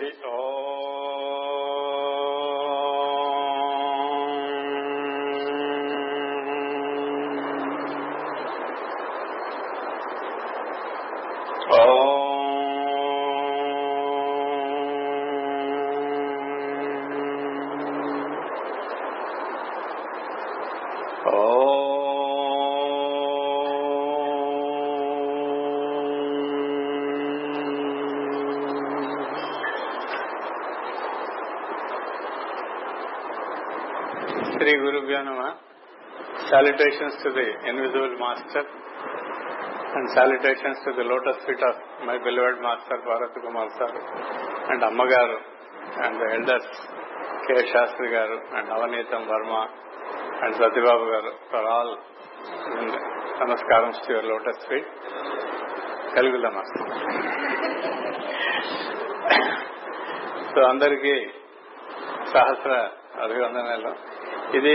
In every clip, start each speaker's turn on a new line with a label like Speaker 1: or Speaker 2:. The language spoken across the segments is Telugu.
Speaker 1: Shri salutations to the invisible master and salutations to the lotus feet of my beloved master Bharat Kumar sir and అమ్మగారు and the elders K Shastri గారు and నవనీతం వర్మ and సత్యబాబు గారు for all నమస్కారం టు యువర్ లోటస్ ఫీట్ తెలుగులో మాస్టర్ సో అందరికీ సహస్ర అభివందనాలు ఇది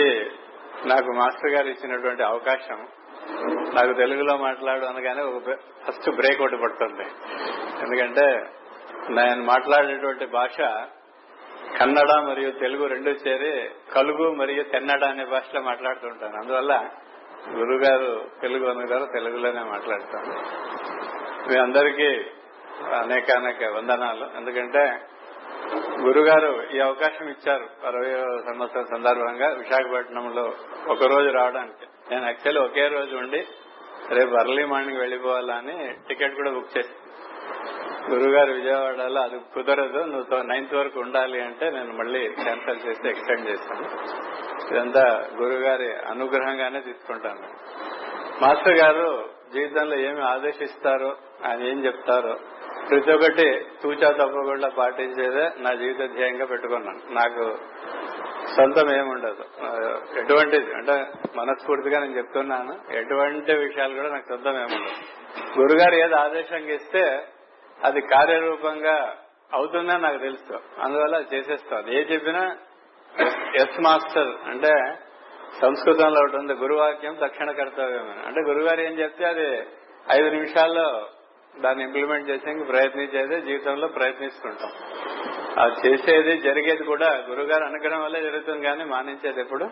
Speaker 1: నాకు మాస్టర్ గారు ఇచ్చినటువంటి అవకాశం నాకు తెలుగులో మాట్లాడు అనగానే ఒక ఫస్ట్ బ్రేక్ ఒకటి పడుతుంది. ఎందుకంటే నేను మాట్లాడేటువంటి భాష కన్నడ మరియు తెలుగు రెండు చేరి కలుగు మరియు తెన్నడ అనే భాషలో మాట్లాడుతుంటాను అందువల్ల గురుగారు తెలుగు అనుగారు తెలుగులోనే మాట్లాడతాను. మీ అందరికీ అనేక అనేక వందనాలు. ఎందుకంటే గురుగారు ఈ అవకాశం ఇచ్చారు అరవై సంవత్సరం సందర్భంగా విశాఖపట్నంలో ఒక రోజు రావడానికి. నేను యాక్చువల్లీ ఒకే రోజు ఉండి రేపు అర్లీ మార్నింగ్ వెళ్ళిపోవాలని టికెట్ కూడా బుక్ చేసి గురుగారు విజయవాడలో అది కుదరదు నువ్వు నైన్త్ వరకు ఉండాలి అంటే నేను మళ్ళీ క్యాన్సిల్ చేసి ఎక్స్టెండ్ చేశాను ఇదంతా గురుగారి అనుగ్రహంగానే తీసుకుంటాను. మాస్టర్ గారు జీవితంలో ఏమి ఆదేశిస్తారో ఆయన ఏం చెప్తారో ప్రతి ఒక్కటి తూచా తప్పకుండా పాటించేదే నా జీవిత ధ్యేయంగా పెట్టుకున్నాను. నాకు సొంతం ఏముండదు ఎటువంటిది? అంటే మనస్ఫూర్తిగా నేను చెప్తున్నాను ఎటువంటి విషయాలు కూడా నాకు సొంతం ఏముండదు గురుగారు ఏది ఆదేశంగా ఇస్తే అది కార్యరూపంగా అవుతుందని నాకు తెలుసు. అందువల్ల చేసేస్తాను ఏ చెప్పినా ఎస్ మాస్టర్ అంటే సంస్కృతంలో ఒకటి ఉంది గురువాక్యం తక్షణ కర్తవ్యం అంటే గురుగారు ఏం చెప్తే అది ఐదు నిమిషాల్లో దాన్ని ఇంప్లిమెంట్ చేసేందుకు ప్రయత్నించేది జీవితంలో ప్రయత్నిస్తుంటాం. అది చేసేది జరిగేది కూడా గురుగారు అనుగ్రహం వల్లే జరుగుతుంది కానీ మానించేది ఎప్పుడు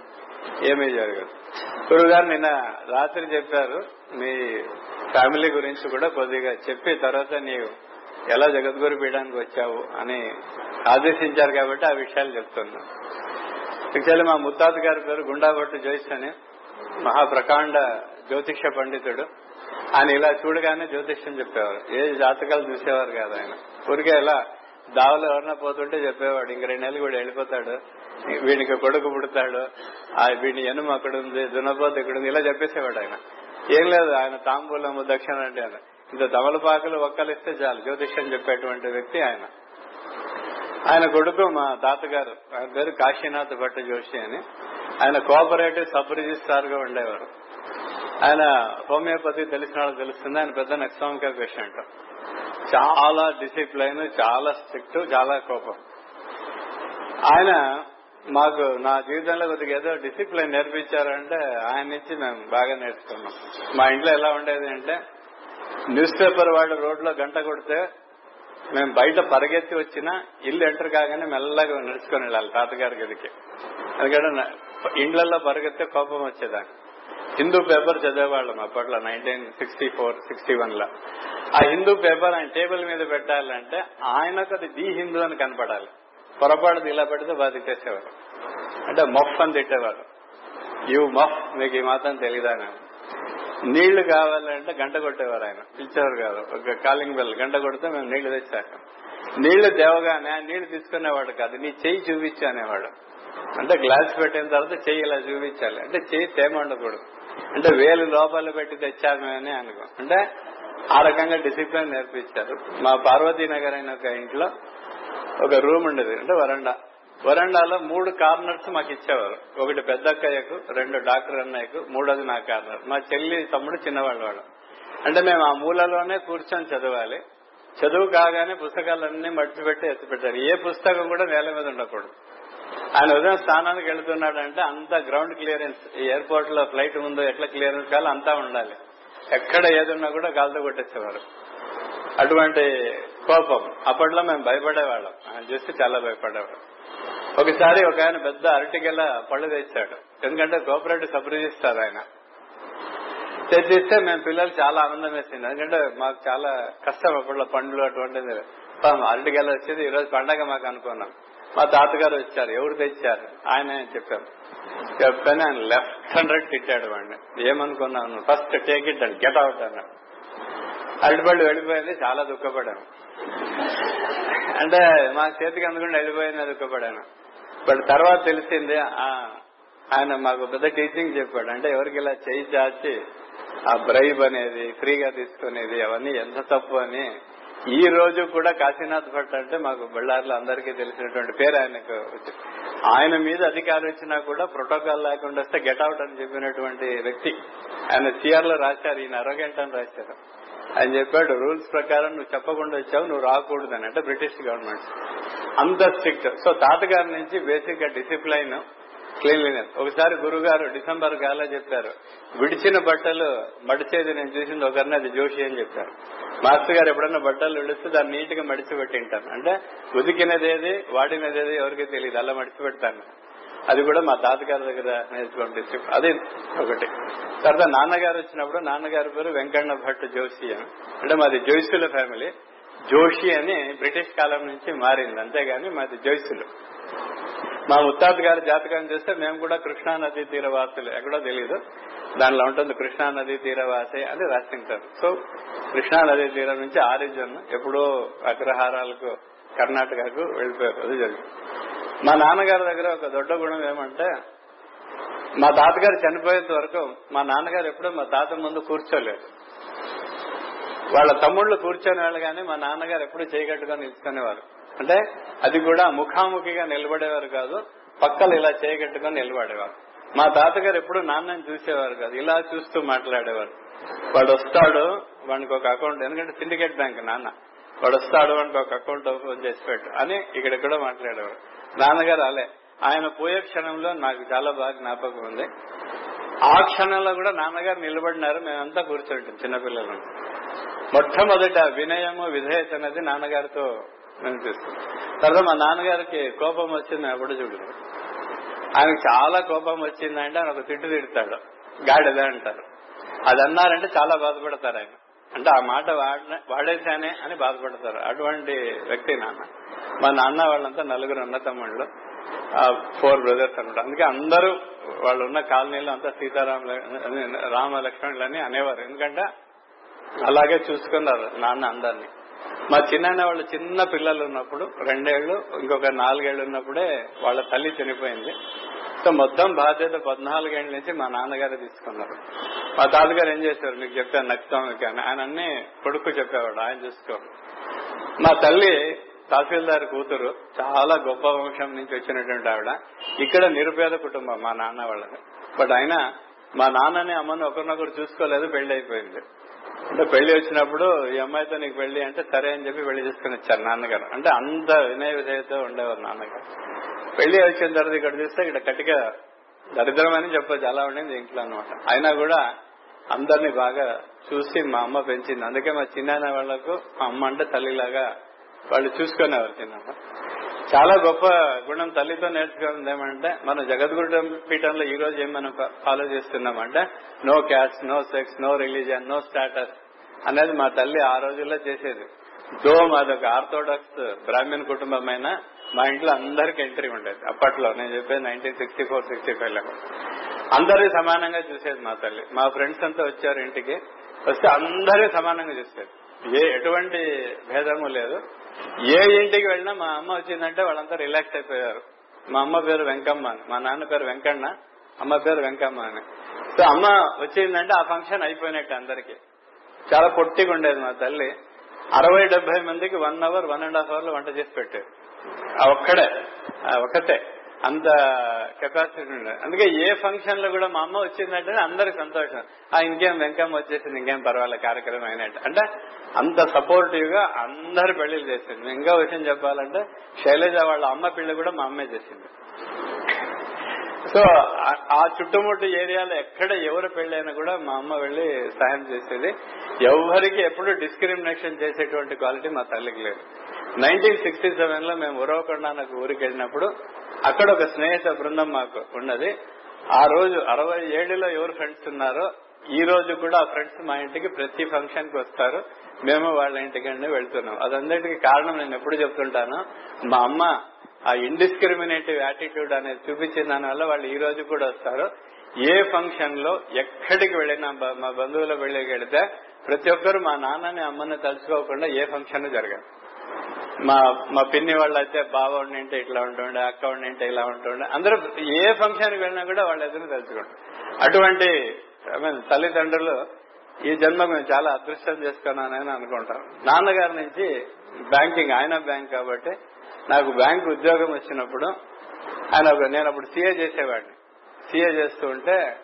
Speaker 1: ఏమీ జరగదు. గురుగారు నిన్న రాత్రి చెప్పారు మీ ఫ్యామిలీ గురించి కూడా కొద్దిగా చెప్పి తర్వాత నీవు ఎలా జగద్గురు పీయడానికి వచ్చావు అని ఆదేశించారు కాబట్టి ఆ విషయాలు చెప్తున్నా. యాక్చువల్లీ మా ముత్తాత గారి పేరు గుండాభట్టు జోయిస్ అని మహాప్రకాండ జ్యోతిష పండితుడు. ఆయన ఇలా చూడగానే జ్యోతిష్యం చెప్పేవారు. ఏ జాతకాలు చూసేవారు కాదు ఆయన. ఊరికే ఇలా దావలో ఎవరన్నా పోతుంటే చెప్పేవాడు ఇంక రెండు నెలలు కూడా వెళ్ళిపోతాడు. వీడికి కొడుకు పుడతాడు వీడిని ఎనుమ అక్కడ ఉంది దున్నపోతు ఇక్కడ ఉంది ఇలా చెప్పేసేవాడు ఆయన. ఏం లేదు ఆయన తాంబూలము దక్షిణ అంటే ఆయన. ఇంత తమలపాకులు ఒక్కలిస్తే చాలు జ్యోతిష్యం చెప్పేటువంటి వ్యక్తి ఆయన. ఆయన కొడుకు మా తాతగారు. ఆయన పేరు కాశీనాథ్ భట్ట జోషి అని. ఆయన కోఆపరేటివ్ సబ్ రిజిస్ట్రార్గా ఉండేవారు. ఆయన హోమియోపతి తెలిసిన వాళ్ళకి తెలుస్తుంది. ఆయన పెద్ద నెక్సామిక పేషెంట్ చాలా డిసిప్లైన్ చాలా స్ట్రిక్ట్ చాలా కోపం. ఆయన మాకు నా జీవితంలో కొద్దిగా ఏదో డిసిప్లైన్ నేర్పించారంటే ఆయన నుంచి మేము బాగా నేర్చుకున్నాం. మా ఇంట్లో ఎలా ఉండేది అంటే న్యూస్ పేపర్ వాళ్ళు రోడ్లో గంట కొడితే మేము బయట పరిగెత్తి వచ్చినా ఇల్లు ఎంటర్ కాగానే మెల్లగా నడుచుకొని వెళ్ళాలి తాతగారి గదికి. ఎందుకంటే ఇండ్లలో పరిగెత్తే కోపం వచ్చేదాన్ని. హిందూ పేపర్ చదివేవాళ్ళం అప్పట్లో నైన్టీన్ సిక్స్టీ ఫోర్ సిక్స్టీ వన్లో. ఆ హిందూ పేపర్ ఆయన టేబుల్ మీద పెట్టాలంటే ఆయనకు అది ది హిందూ అని కనపడాలి. పొరపాటు ఇలా పెడితే బాధ తిట్టేసేవారు అంటే మఫ్ అని తిట్టేవారు. యూ మఫ్ మీకు ఈ మాత్రం తెలియదా నీళ్ళు కావాలంటే గంట కొట్టేవారు ఆయన. పిలిచేవారు కాదు. ఒక కాలింగ్ బెల్ గంట కొడితే మేము నీళ్ళు తెచ్చాక నీళ్ళు దేవగానే నీళ్ళు తీసుకునేవాడు కాదు. నీ చెయ్యి చూపించు అనేవాడు. అంటే గ్లాస్ పెట్టిన తర్వాత చెయ్యి ఇలా చూపించాలి. అంటే చెయ్యి తేమ ఉండకూడదు. అంటే వేలు లోపల పెట్టి తెచ్చామని అని అనుకో. అంటే ఆ రకంగా డిసిప్లిన్ నేర్పించారు. మా పార్వతీనగర్ అయిన ఒక ఇంట్లో ఒక రూమ్ ఉండేది. అంటే వరండా. వరండాలో మూడు కార్నర్స్ మాకు ఇచ్చేవారు. ఒకటి పెద్ద అక్కయ్యకు రెండు డాక్టర్ అన్నయ్యకు మూడోది నా కార్నర్. మా చెల్లి తమ్ముడు చిన్నవాళ్ళు వాళ్ళు అంటే మేము ఆ మూలలోనే కూర్చొని చదవాలి. చదువు కాగానే పుస్తకాలన్నీ మడిచిపెట్టి ఎత్తిపెట్టారు. ఏ పుస్తకం కూడా నేల మీద ఉండకూడదు. ఆయన ఉదయం స్థానానికి వెళుతున్నాడంటే అంత గ్రౌండ్ క్లియరెన్స్ ఈ ఎయిర్పోర్ట్లో ఫ్లైట్ ముందు ఎట్లా క్లియరెన్స్ కావాలి అంతా ఉండాలి. ఎక్కడ ఏదున్నా కూడా గాలితో కొట్టేసేవారు. అటువంటి కోపం. అప్పట్లో మేము భయపడేవాళ్ళం. ఆయన చూస్తే చాలా భయపడేవాళ్ళం ఒకసారి ఒక ఆయన పెద్ద అరటికెల పళ్ళు తెచ్చాడు. ఎందుకంటే కోఆపరేటివ్ సబ్ ఆయన. తెచ్చిస్తే మేము పిల్లలు చాలా ఆనందం వేసింది. ఎందుకంటే మాకు చాలా కష్టం అప్పట్లో పండ్లు అటువంటిది. పాపం వచ్చేది ఈ రోజు పండగ మాకు అనుకున్నాం. మా తాతగారు వచ్చారు. ఎవరు తెచ్చారు? ఆయన చెప్పారు. చెప్పాను ఆయన లెఫ్ట్ హండ్రెడ్ తిట్టాడు వాడిని. ఏమనుకున్నాను first take it and get out అన్నాడు. అరటిపళ్ళు వెళ్ళిపోయింది చాలా దుఃఖపడాను అంటే మా చేతికి అందుకుండా వెళ్ళిపోయింది దుఃఖపడాను బట్ తర్వాత తెలిసింది ఆ, ఆయన మాకు పెద్ద టీచింగ్ చెప్పాడు. అంటే ఎవరికి ఇలా చేయి చాచి ఆ బ్రైబ్ అనేది ఫ్రీగా తీసుకునేది అవన్నీ ఎంత తప్పు అని ఈ రోజు కూడా కాశీనాథ్ భట్ అంటే మాకు బళ్ళారిలో అందరికీ తెలిసినటువంటి పేరు ఆయనకు ఆయన మీద అధికారం ఇచ్చినా కూడా ప్రోటోకాల్ లేకుండా వస్తే గెట్ అవుట్ అని చెప్పినటువంటి వ్యక్తి ఆయన సిఆర్లో రాశారు ఈయన అరగంట అని రాశారు. ఆయన చెప్పాడు రూల్స్ ప్రకారం నువ్వు చెప్పకుండా వచ్చావు నువ్వు రాకూడదని. అంటే బ్రిటిష్ గవర్నమెంట్ అంత స్ట్రిక్ట్ సో తాతగారి నుంచి బేసిక్గా డిసిప్లైన్ క్లీన్లీనెస్ ఒకసారి గురుగారు డిసెంబర్ గాలో చెప్పారు విడిచిన బట్టలు మడిచేది నేను చూసింది ఒకరిని అది జోషి అని చెప్పారు. మాస్టర్ గారు ఎప్పుడన్నా బట్టలు విడిస్తే దాన్ని నీట్గా మడిచి పెట్టింటాను అంటే ఉదికినదేది వాడినదేది ఎవరికి తెలియదు అలా మడిచి పెడతాను. అది కూడా మా తాతగారి దగ్గర నేర్చుకోండి అది ఒకటి. తర్వాత నాన్నగారు వచ్చినప్పుడు నాన్నగారి పేరు వెంకన్న భట్ జోషి అని. అంటే మాది జోయిసుల ఫ్యామిలీ. జోషి అని బ్రిటిష్ కాలం నుంచి మారింది. అంతేగాని మాది జోయిసులు మా ముత్తాత గారి జాతకం చూస్తే మేము కూడా కృష్ణా నదీ తీరవాసులు ఎక్కడో తెలియదు దానిలో ఉంటుంది కృష్ణా నదీ తీరవాసి అని రాసింటారు సో కృష్ణా నదీ తీరం నుంచి ఆరిజన్ ఎప్పుడో అగ్రహారాలకు కర్ణాటకకు వెళ్ళిపోయారు. అది జరిగింది. మా నాన్నగారి దగ్గర ఒక దొడ్డ గుణం ఏమంటే మా తాతగారు చనిపోయేంత వరకు మా నాన్నగారు ఎప్పుడూ మా తాత ముందు కూర్చోలేదు. వాళ్ళ తమ్ముళ్ళు కూర్చొని వాళ్ళు కానీ మా నాన్నగారు ఎప్పుడు చేయగట్టుగా నిల్చుకునేవారు. అంటే అది కూడా ముఖాముఖిగా నిలబడేవారు కాదు పక్కలు ఇలా చేయగట్టుకుని నిలబడేవారు. మా తాతగారు ఎప్పుడు నాన్నని చూసేవారు కాదు ఇలా చూస్తూ మాట్లాడేవారు. వాడు వస్తాడు వానికి ఒక అకౌంట్ ఎందుకంటే సిండికేట్ బ్యాంక్ నాన్న. వాడు వస్తాడు వానికి ఒక అకౌంట్ ఓపెన్ చేసి పెట్టు అని ఇక్కడ కూడా మాట్లాడేవారు. నాన్నగారు అలే ఆయన పోయే క్షణంలో నాకు చాలా బాగా జ్ఞాపకం ఉంది. ఆ క్షణంలో కూడా నాన్నగారు నిలబడినారు మేమంతా కూర్చుంటాం చిన్నపిల్లలు. మొట్టమొదట వినయము విధేయత అనేది నాన్నగారితో మేము తర్వాత మా నాన్నగారికి కోపం వచ్చింది అప్పుడు చూడు. ఆయనకు చాలా కోపం వచ్చిందంటే ఆయన ఒక తిట్టు తిడతాడు. గాడిద అంటారు. అది అన్నారంటే చాలా బాధపడతారు ఆయన. అంటే ఆ మాట వాడేశానే అని బాధపడతారు. అటువంటి వ్యక్తి నాన్న. మా నాన్న వాళ్ళంతా నలుగురు అన్న తమ్ముళ్ళు. ఫోర్ బ్రదర్స్ అనమాట అందుకే అందరూ వాళ్ళు ఉన్న కాలనీలో అంతా సీతారామ రామ లక్ష్మణులని అనేవారు. ఎందుకంటే అలాగే చూసుకున్నారు నాన్న అందరినీ. మా చిన్న వాళ్ళు చిన్న పిల్లలు ఉన్నప్పుడు రెండేళ్ళు ఇంకొక నాలుగేళ్ళు ఉన్నప్పుడే వాళ్ళ తల్లి చనిపోయింది. సో మొత్తం బాధ్యత పద్నాలుగేళ్ళ నుంచి మా నాన్నగారు తీసుకున్నారు. మా తాతగారు ఏం చేశారు? మీకు చెప్తాను నచ్చుతాం మీకు అని. ఆయన అన్ని కొడుకు చెప్పేవాడు. ఆయన చూసుకోరు మా తల్లి తహసీల్దార్ కూతురు చాలా గొప్ప వంశం నుంచి వచ్చినటువంటి ఆవిడ. ఇక్కడ నిరుపేద కుటుంబం మా నాన్న వాళ్ళది. బట్ ఆయన మా నాన్నని అమ్మని ఒకరినొకరు చూసుకోలేదు పెళ్ళి అయిపోయింది అంటే పెళ్ళి వచ్చినప్పుడు ఈ అమ్మాయితో నీకు పెళ్ళి అంటే సరే అని చెప్పి పెళ్ళి చేసుకుని వచ్చారు నాన్నగారు. అంటే అంత వినయ విధేయతో ఉండేవారు నాన్నగారు. పెళ్ళి వచ్చిన తర్వాత ఇక్కడ చూస్తే ఇక్కడ కటిక దరిద్రమని చెప్పచ్చు చెప్పొచ్చు అలా ఉండింది ఇంట్లో అనమాట అయినా కూడా అందరినీ బాగా చూసి మా అమ్మ పెంచింది. అందుకే మా చిన్న వాళ్ళకు మా అమ్మ అంటే తల్లిలాగా వాళ్ళు చూసుకునేవారు చిన్న చాలా గొప్ప గుణం తల్లితో నేర్చుకోవడం ఏమంటే మనం జగద్గురు పీఠంలో ఈ రోజు ఏం మనం ఫాలో చేస్తున్నామంటే no caste no sex no religion no status అనేది మా తల్లి ఆ రోజుల్లో చేసేది. దో మాదొక ఆర్థోడాక్స్ బ్రాహ్మణ్ కుటుంబమైన మా ఇంట్లో అందరికి ఎంట్రీ ఉండేది. అప్పట్లో నేను చెప్పేది నైన్టీన్ సిక్స్టీ ఫోర్ సిక్స్టీ ఫైవ్లో అందరి సమానంగా చూసేది మా తల్లి. మా ఫ్రెండ్స్ అంతా వచ్చారు ఇంటికి వస్తే అందరూ సమానంగా చూసేది. ఏ ఎటువంటి భేదము లేదు. ఏ ఇంటికి వెళ్ళినా మా అమ్మ వచ్చిందంటే వాళ్ళంతా రిలాక్స్ అయిపోయారు. మా అమ్మ పేరు వెంకమ్మ మా నాన్న పేరు వెంకన్న అమ్మ పేరు వెంకమ్మ అని. సో అమ్మ వచ్చిందంటే ఆ ఫంక్షన్ అయిపోయినట్టు అందరికి. చాలా పొట్టిగా ఉండేది మా తల్లి. అరవై డెబ్బై మందికి one hour one and half అవర్లో వంట చేసి పెట్టారు ఆ ఒక్కడే ఆ ఒక్కతే. అంత కెపాసిటీ ఉండదు అందుకే ఏ ఫంక్షన్లో కూడా మా అమ్మ వచ్చిందంటే అందరికి సంతోషం. ఆ ఇంకేం వెంకమ్మ వచ్చేసింది ఇంకేం పర్వాలేదు కార్యక్రమం అయినట్టు. అంటే అంత సపోర్టివ్గా అందరు పెళ్ళిళ్ళు చేసింది. ఇంకా విషయం చెప్పాలంటే శైలజ వాళ్ళ అమ్మ పెళ్ళి కూడా మా అమ్మే చేసింది. సో ఆ- చుట్టుముట్టు ఏరియాలో ఎక్కడ ఎవరు పెళ్ళైనా కూడా మా అమ్మ వెళ్ళి సహాయం చేసేది. ఎవరికి ఎప్పుడు డిస్క్రిమినేషన్ చేసేటువంటి క్వాలిటీ మా తల్లికి లేదు. నైన్టీన్ సిక్స్టీ సెవెన్లో మేము ఉరవకొండానికి ఊరికి వెళ్ళినప్పుడు అక్కడ ఒక స్నేహిత బృందం మాకు ఉన్నది. ఆ రోజు అరవై ఏడులో ఎవరు ఫ్రెండ్స్ ఉన్నారో ఈ రోజు కూడా ఆ ఫ్రెండ్స్ మా ఇంటికి ప్రతి ఫంక్షన్కి వస్తారు. మేము వాళ్ళ ఇంటికి వెళ్తున్నాం. అదంతటికి కారణం నేను ఎప్పుడు చెప్తుంటాను. మా అమ్మ ఆ ఇండిస్క్రిమినేటివ్ యాటిట్యూడ్ అనేది చూపించిన దాని వల్ల వాళ్ళు ఈ రోజు కూడా వస్తారు. ఏ ఫంక్షన్లో ఎక్కడికి వెళ్ళినా మా బంధువుల వెళ్ళి వెళితే ప్రతి ఒక్కరు మా నాన్నని అమ్మని తలుచుకోకుండా ఏ ఫంక్షన్ జరగదు. మా మా పిన్ని వాళ్ళు అయితే బావ ఉండింటే ఇట్లా ఉంటుండే అక్క ఉండింటే ఇలా ఉంటుండే. అందరూ ఏ ఫంక్షన్ వెళ్ళినా కూడా వాళ్ళ ఎదురు తెలుసుకోండి అటువంటి ఐ మీన్ తల్లిదండ్రులు ఈ జన్మ మేము చాలా అదృష్టం చేసుకున్నానని అనుకుంటాం నాన్నగారి నుంచి బ్యాంకింగ్ ఆయన బ్యాంక్ కాబట్టి నాకు బ్యాంక్ ఉద్యోగం వచ్చినప్పుడు ఆయన నేను అప్పుడు సీఏ చేసేవాడిని. సీఏ చేస్తూ ఉంటే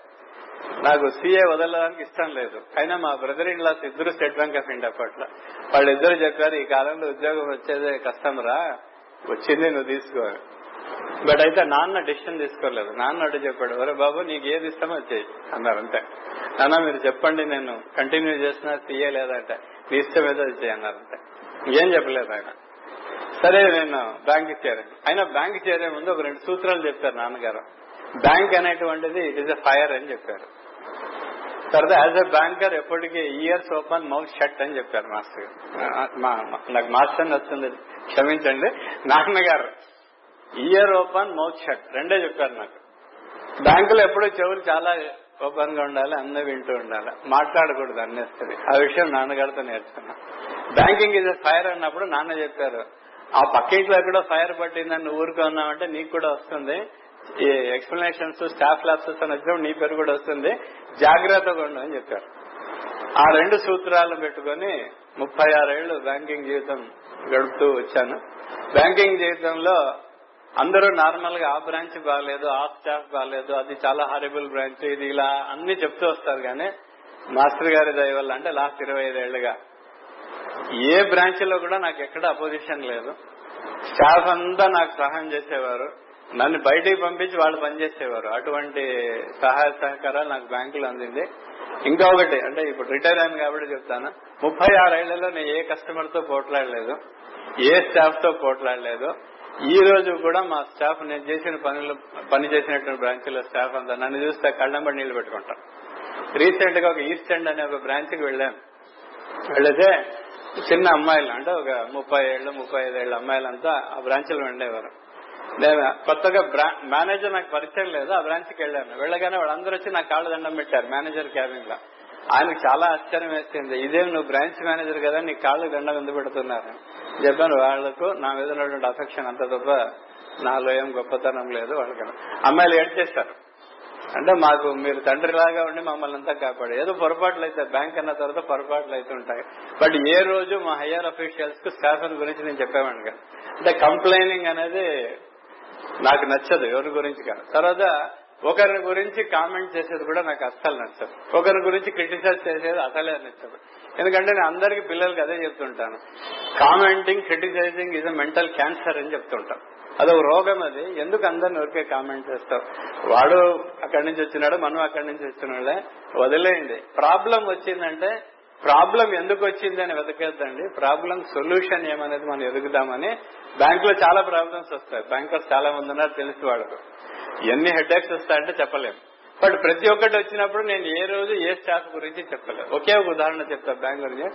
Speaker 1: నాకు సీఏ వదలడానికి ఇష్టం లేదు. అయినా మా బ్రదర్ ఇన్ లాస్ ఇద్దరు స్టేట్ బ్యాంక్ ఆఫ్ ఇండియా పట్ల వాళ్ళిద్దరు చెప్పారు ఈ కాలంలో ఉద్యోగం వచ్చేదే కష్టం రా. వచ్చింది నువ్వు తీసుకో. బట్ అయితే నాన్న డిసిషన్ తీసుకోలేదు. నాన్న అడ్డు చెప్పాడు ఒరే బాబు నీకు ఏది ఇష్టమో వచ్చేయి అన్నారు అంతే. నాన్న మీరు చెప్పండి నేను కంటిన్యూ చేసినా సీఏ లేదంటే నీ ఇష్టం ఏదో వచ్చేయి అన్నారు అంతే. ఏం చెప్పలేదు ఆయన. సరే నేను బ్యాంక్ చేరాను. ఆయన బ్యాంక్ చేరే ముందు ఒక రెండు సూత్రాలు చెప్పారు నాన్నగారు. బ్యాంక్ అనేటువంటిది ఇట్ ఇస్ ఎ ఫైర్ అని చెప్పారు. తర్వాత యాజ్ ఎ బ్యాంకర్ ఎప్పటికీ ఇయర్స్ ఓపెన్ మౌత్ షట్ అని చెప్పారు మాస్టర్ గారు. మా- నాకు మాస్టర్ నచ్చింది క్షమించండి. నాన్నగారు ఇయర్ ఓపెన్ మౌత్ షట్ రెండే చెప్పారు నాకు. బ్యాంకులో ఎప్పుడూ చెవులు చాలా ఓపెన్గా ఉండాలి అన్నీ వింటూ ఉండాలి. మాట్లాడకూడదు అన్నేస్తుంది ఆ విషయం నాన్నగారితో నేర్చుకున్నా. బ్యాంకింగ్ ఇస్ ఫైర్ అన్నప్పుడు నాన్న చెప్పారు ఆ పక్కింట్లో కూడా ఫైర్ పట్టిందని నువ్వు ఊరుకో నీకు కూడా వస్తుంది. ఈ ఎక్స్ప్లెనేషన్స్ స్టాఫ్ లాప్సెస్ అని వచ్చినప్పుడు నీ పేరు కూడా వస్తుంది. జాగ్రత్తగా ఉండు అని చెప్పారు. ఆ రెండు సూత్రాలు పెట్టుకొని ముప్పై ఆరేళ్ళు బ్యాంకింగ్ జీవితం గడుపుతూ వచ్చాను. బ్యాంకింగ్ జీవితంలో అందరూ నార్మల్గా ఆ బ్రాంచ్ బాగాలేదు ఆ స్టాఫ్ బాగాలేదు అది చాలా హారిబుల్ బ్రాంచ్ ఇది ఇలా అన్ని చెప్తూ వస్తారు కానీ మాస్టర్ గారి దయ వల్ల అంటే లాస్ట్ ఇరవై ఐదేళ్ళుగా ఏ బ్రాంచ్లో కూడా నాకు ఎక్కడ అపోజిషన్ లేదు. స్టాఫ్ అంతా నాకు సహాయం చేసేవారు. నన్ను బయటికి పంపించి వాళ్ళు పనిచేసేవారు. అటువంటి సహాయ సహకారాలు నాకు బ్యాంకులో అందింది. ఇంకా ఒకటి అంటే ఇప్పుడు రిటైర్ అయింది కాబట్టి చెప్తాను. ముప్పై ఆరేళ్ళలో నేను ఏ కస్టమర్తో పోట్లాడలేదు ఏ స్టాఫ్తో పోట్లాడలేదు. ఈ రోజు కూడా మా స్టాఫ్ నేను చేసిన పనులు పని చేసినటువంటి బ్రాంచ్లో స్టాఫ్ అంతా నన్ను చూస్తే కళ్ళంబడి నీళ్ళు పెట్టుకుంటాను రీసెంట్గా ఒక ఈస్ట్ ఎండ్ అనే ఒక బ్రాంచ్కి వెళ్ళాను. వెళ్ళితే చిన్న అమ్మాయిలు అంటే ఒక ముప్పై ఏళ్ళు ముప్పై ఐదు ఏళ్ళ అమ్మాయిలంతా ఆ బ్రాంచ్లో ఉండేవారు. నేను కొత్తగా మేనేజర్ నాకు పరిచయం లేదు ఆ బ్రాంచ్కి వెళ్ళాను. వెళ్ళగానే వాళ్ళందరూ వచ్చి నాకు కాళ్ళు దండం పెట్టారు మేనేజర్ క్యాబిన్లో ఆయనకు చాలా ఆశ్చర్యం వేసింది ఇదేం నువ్వు బ్రాంచ్ మేనేజర్ కదా నీ కాళ్ళు దండం ఎందుకు పెడుతున్నారు? చెప్పాను వాళ్ళకు నా మీద ఉన్నటువంటి అఫెక్షన్ అంత తప్ప నాలో ఏం గొప్పతనం లేదు వాళ్ళకి. అమ్మాయిలు ఏడ్ చేస్తారు. అంటే మాకు మీరు తండ్రిలాగా ఉండి మమ్మల్ని అంతా కాపాడు. ఏదో పొరపాట్లు అయితే బ్యాంక్ అన్న తర్వాత పొరపాట్లు అయితే ఉంటాయి. బట్ ఏ రోజు మా హయ్యర్ అఫీషియల్స్కు స్టాఫ్ గురించి నేను చెప్పేవాడిని అంటే కంప్లైనింగ్ అనేది నాకు నచ్చదు ఎవరి గురించి కాదు. తర్వాత ఒకరి గురించి కామెంట్ చేసేది కూడా నాకు అస్సలు నచ్చదు. ఒకరి గురించి క్రిటిసైజ్ చేసేది అసలే నచ్చదు. ఎందుకంటే నేను అందరికి పిల్లలకి అదే చెప్తుంటాను. Commenting criticizing is mental cancer అని చెప్తుంటాను అదొక రోగం అది. ఎందుకు అందరిని ఊరికే కామెంట్ చేస్తావు? వాడు అక్కడి నుంచి వచ్చినాడు మనం అక్కడి నుంచి వచ్చినాడే వదిలేయండి. ప్రాబ్లం వచ్చిందంటే ప్రాబ్లం ఎందుకు వచ్చింది అని వెతకేద్దండి. ప్రాబ్లం సొల్యూషన్ ఏమనేది మనం ఎదుగుదామని బ్యాంక్లో చాలా ప్రాబ్లమ్స్ వస్తాయి. బ్యాంకర్స్ చాలా మంది ఉన్నారు తెలిసి వాళ్ళకు ఎన్ని హెడ్ఏక్స్ వస్తాయంటే చెప్పలేము బట్ ప్రతి ఒక్కటి వచ్చినప్పుడు నేను ఏ రోజు ఏ స్టాఫ్ గురించి చెప్పలేదు. ఒకే ఒక ఉదాహరణ చెప్తాను బ్యాంక్ గురించి.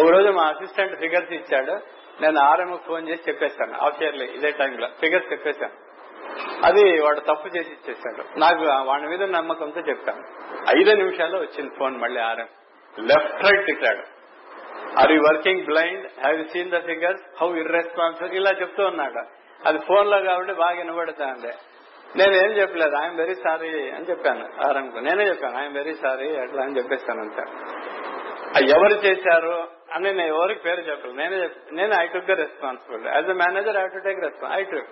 Speaker 1: ఒక రోజు మా అసిస్టెంట్ ఫిగర్స్ ఇచ్చాడు. నేను ఆర్ఎం ఫోన్ చేసి చెప్పేస్తాను. హాఫ్ ఇయర్లీ ఇదే టైంలో ఫిగర్స్ చెప్పేశాను. అది వాడు తప్పు చేసి ఇచ్చేసాడు నాకు వాడి మీద నమ్మకంతో చెప్పాను ఐదు నిమిషాల్లో వచ్చింది ఫోన్ మళ్ళీ ఆర్ఎం. లెఫ్ట్ రైట్ తిట్టాడు are you working blind have you seen the figures how irresponsible ఇలా చెప్తూ ఉన్నాడు. అది ఫోన్లో కాబట్టి బాగా వినబడుతుంది నేను ఏం చెప్పలేదు. ఐఎమ్ వెరీ సారీ అని చెప్పాను. ఆరంకు. నేనే చెప్పాను. ఐఎమ్ వెరీ సారీ అట్లా అని చెప్పేస్తాను అంత. ఎవరు చేశారు? అని నేను ఎవరికి పేరు చెప్పలేదు. నేనే నేను I took the responsibility as a manager I to take response I took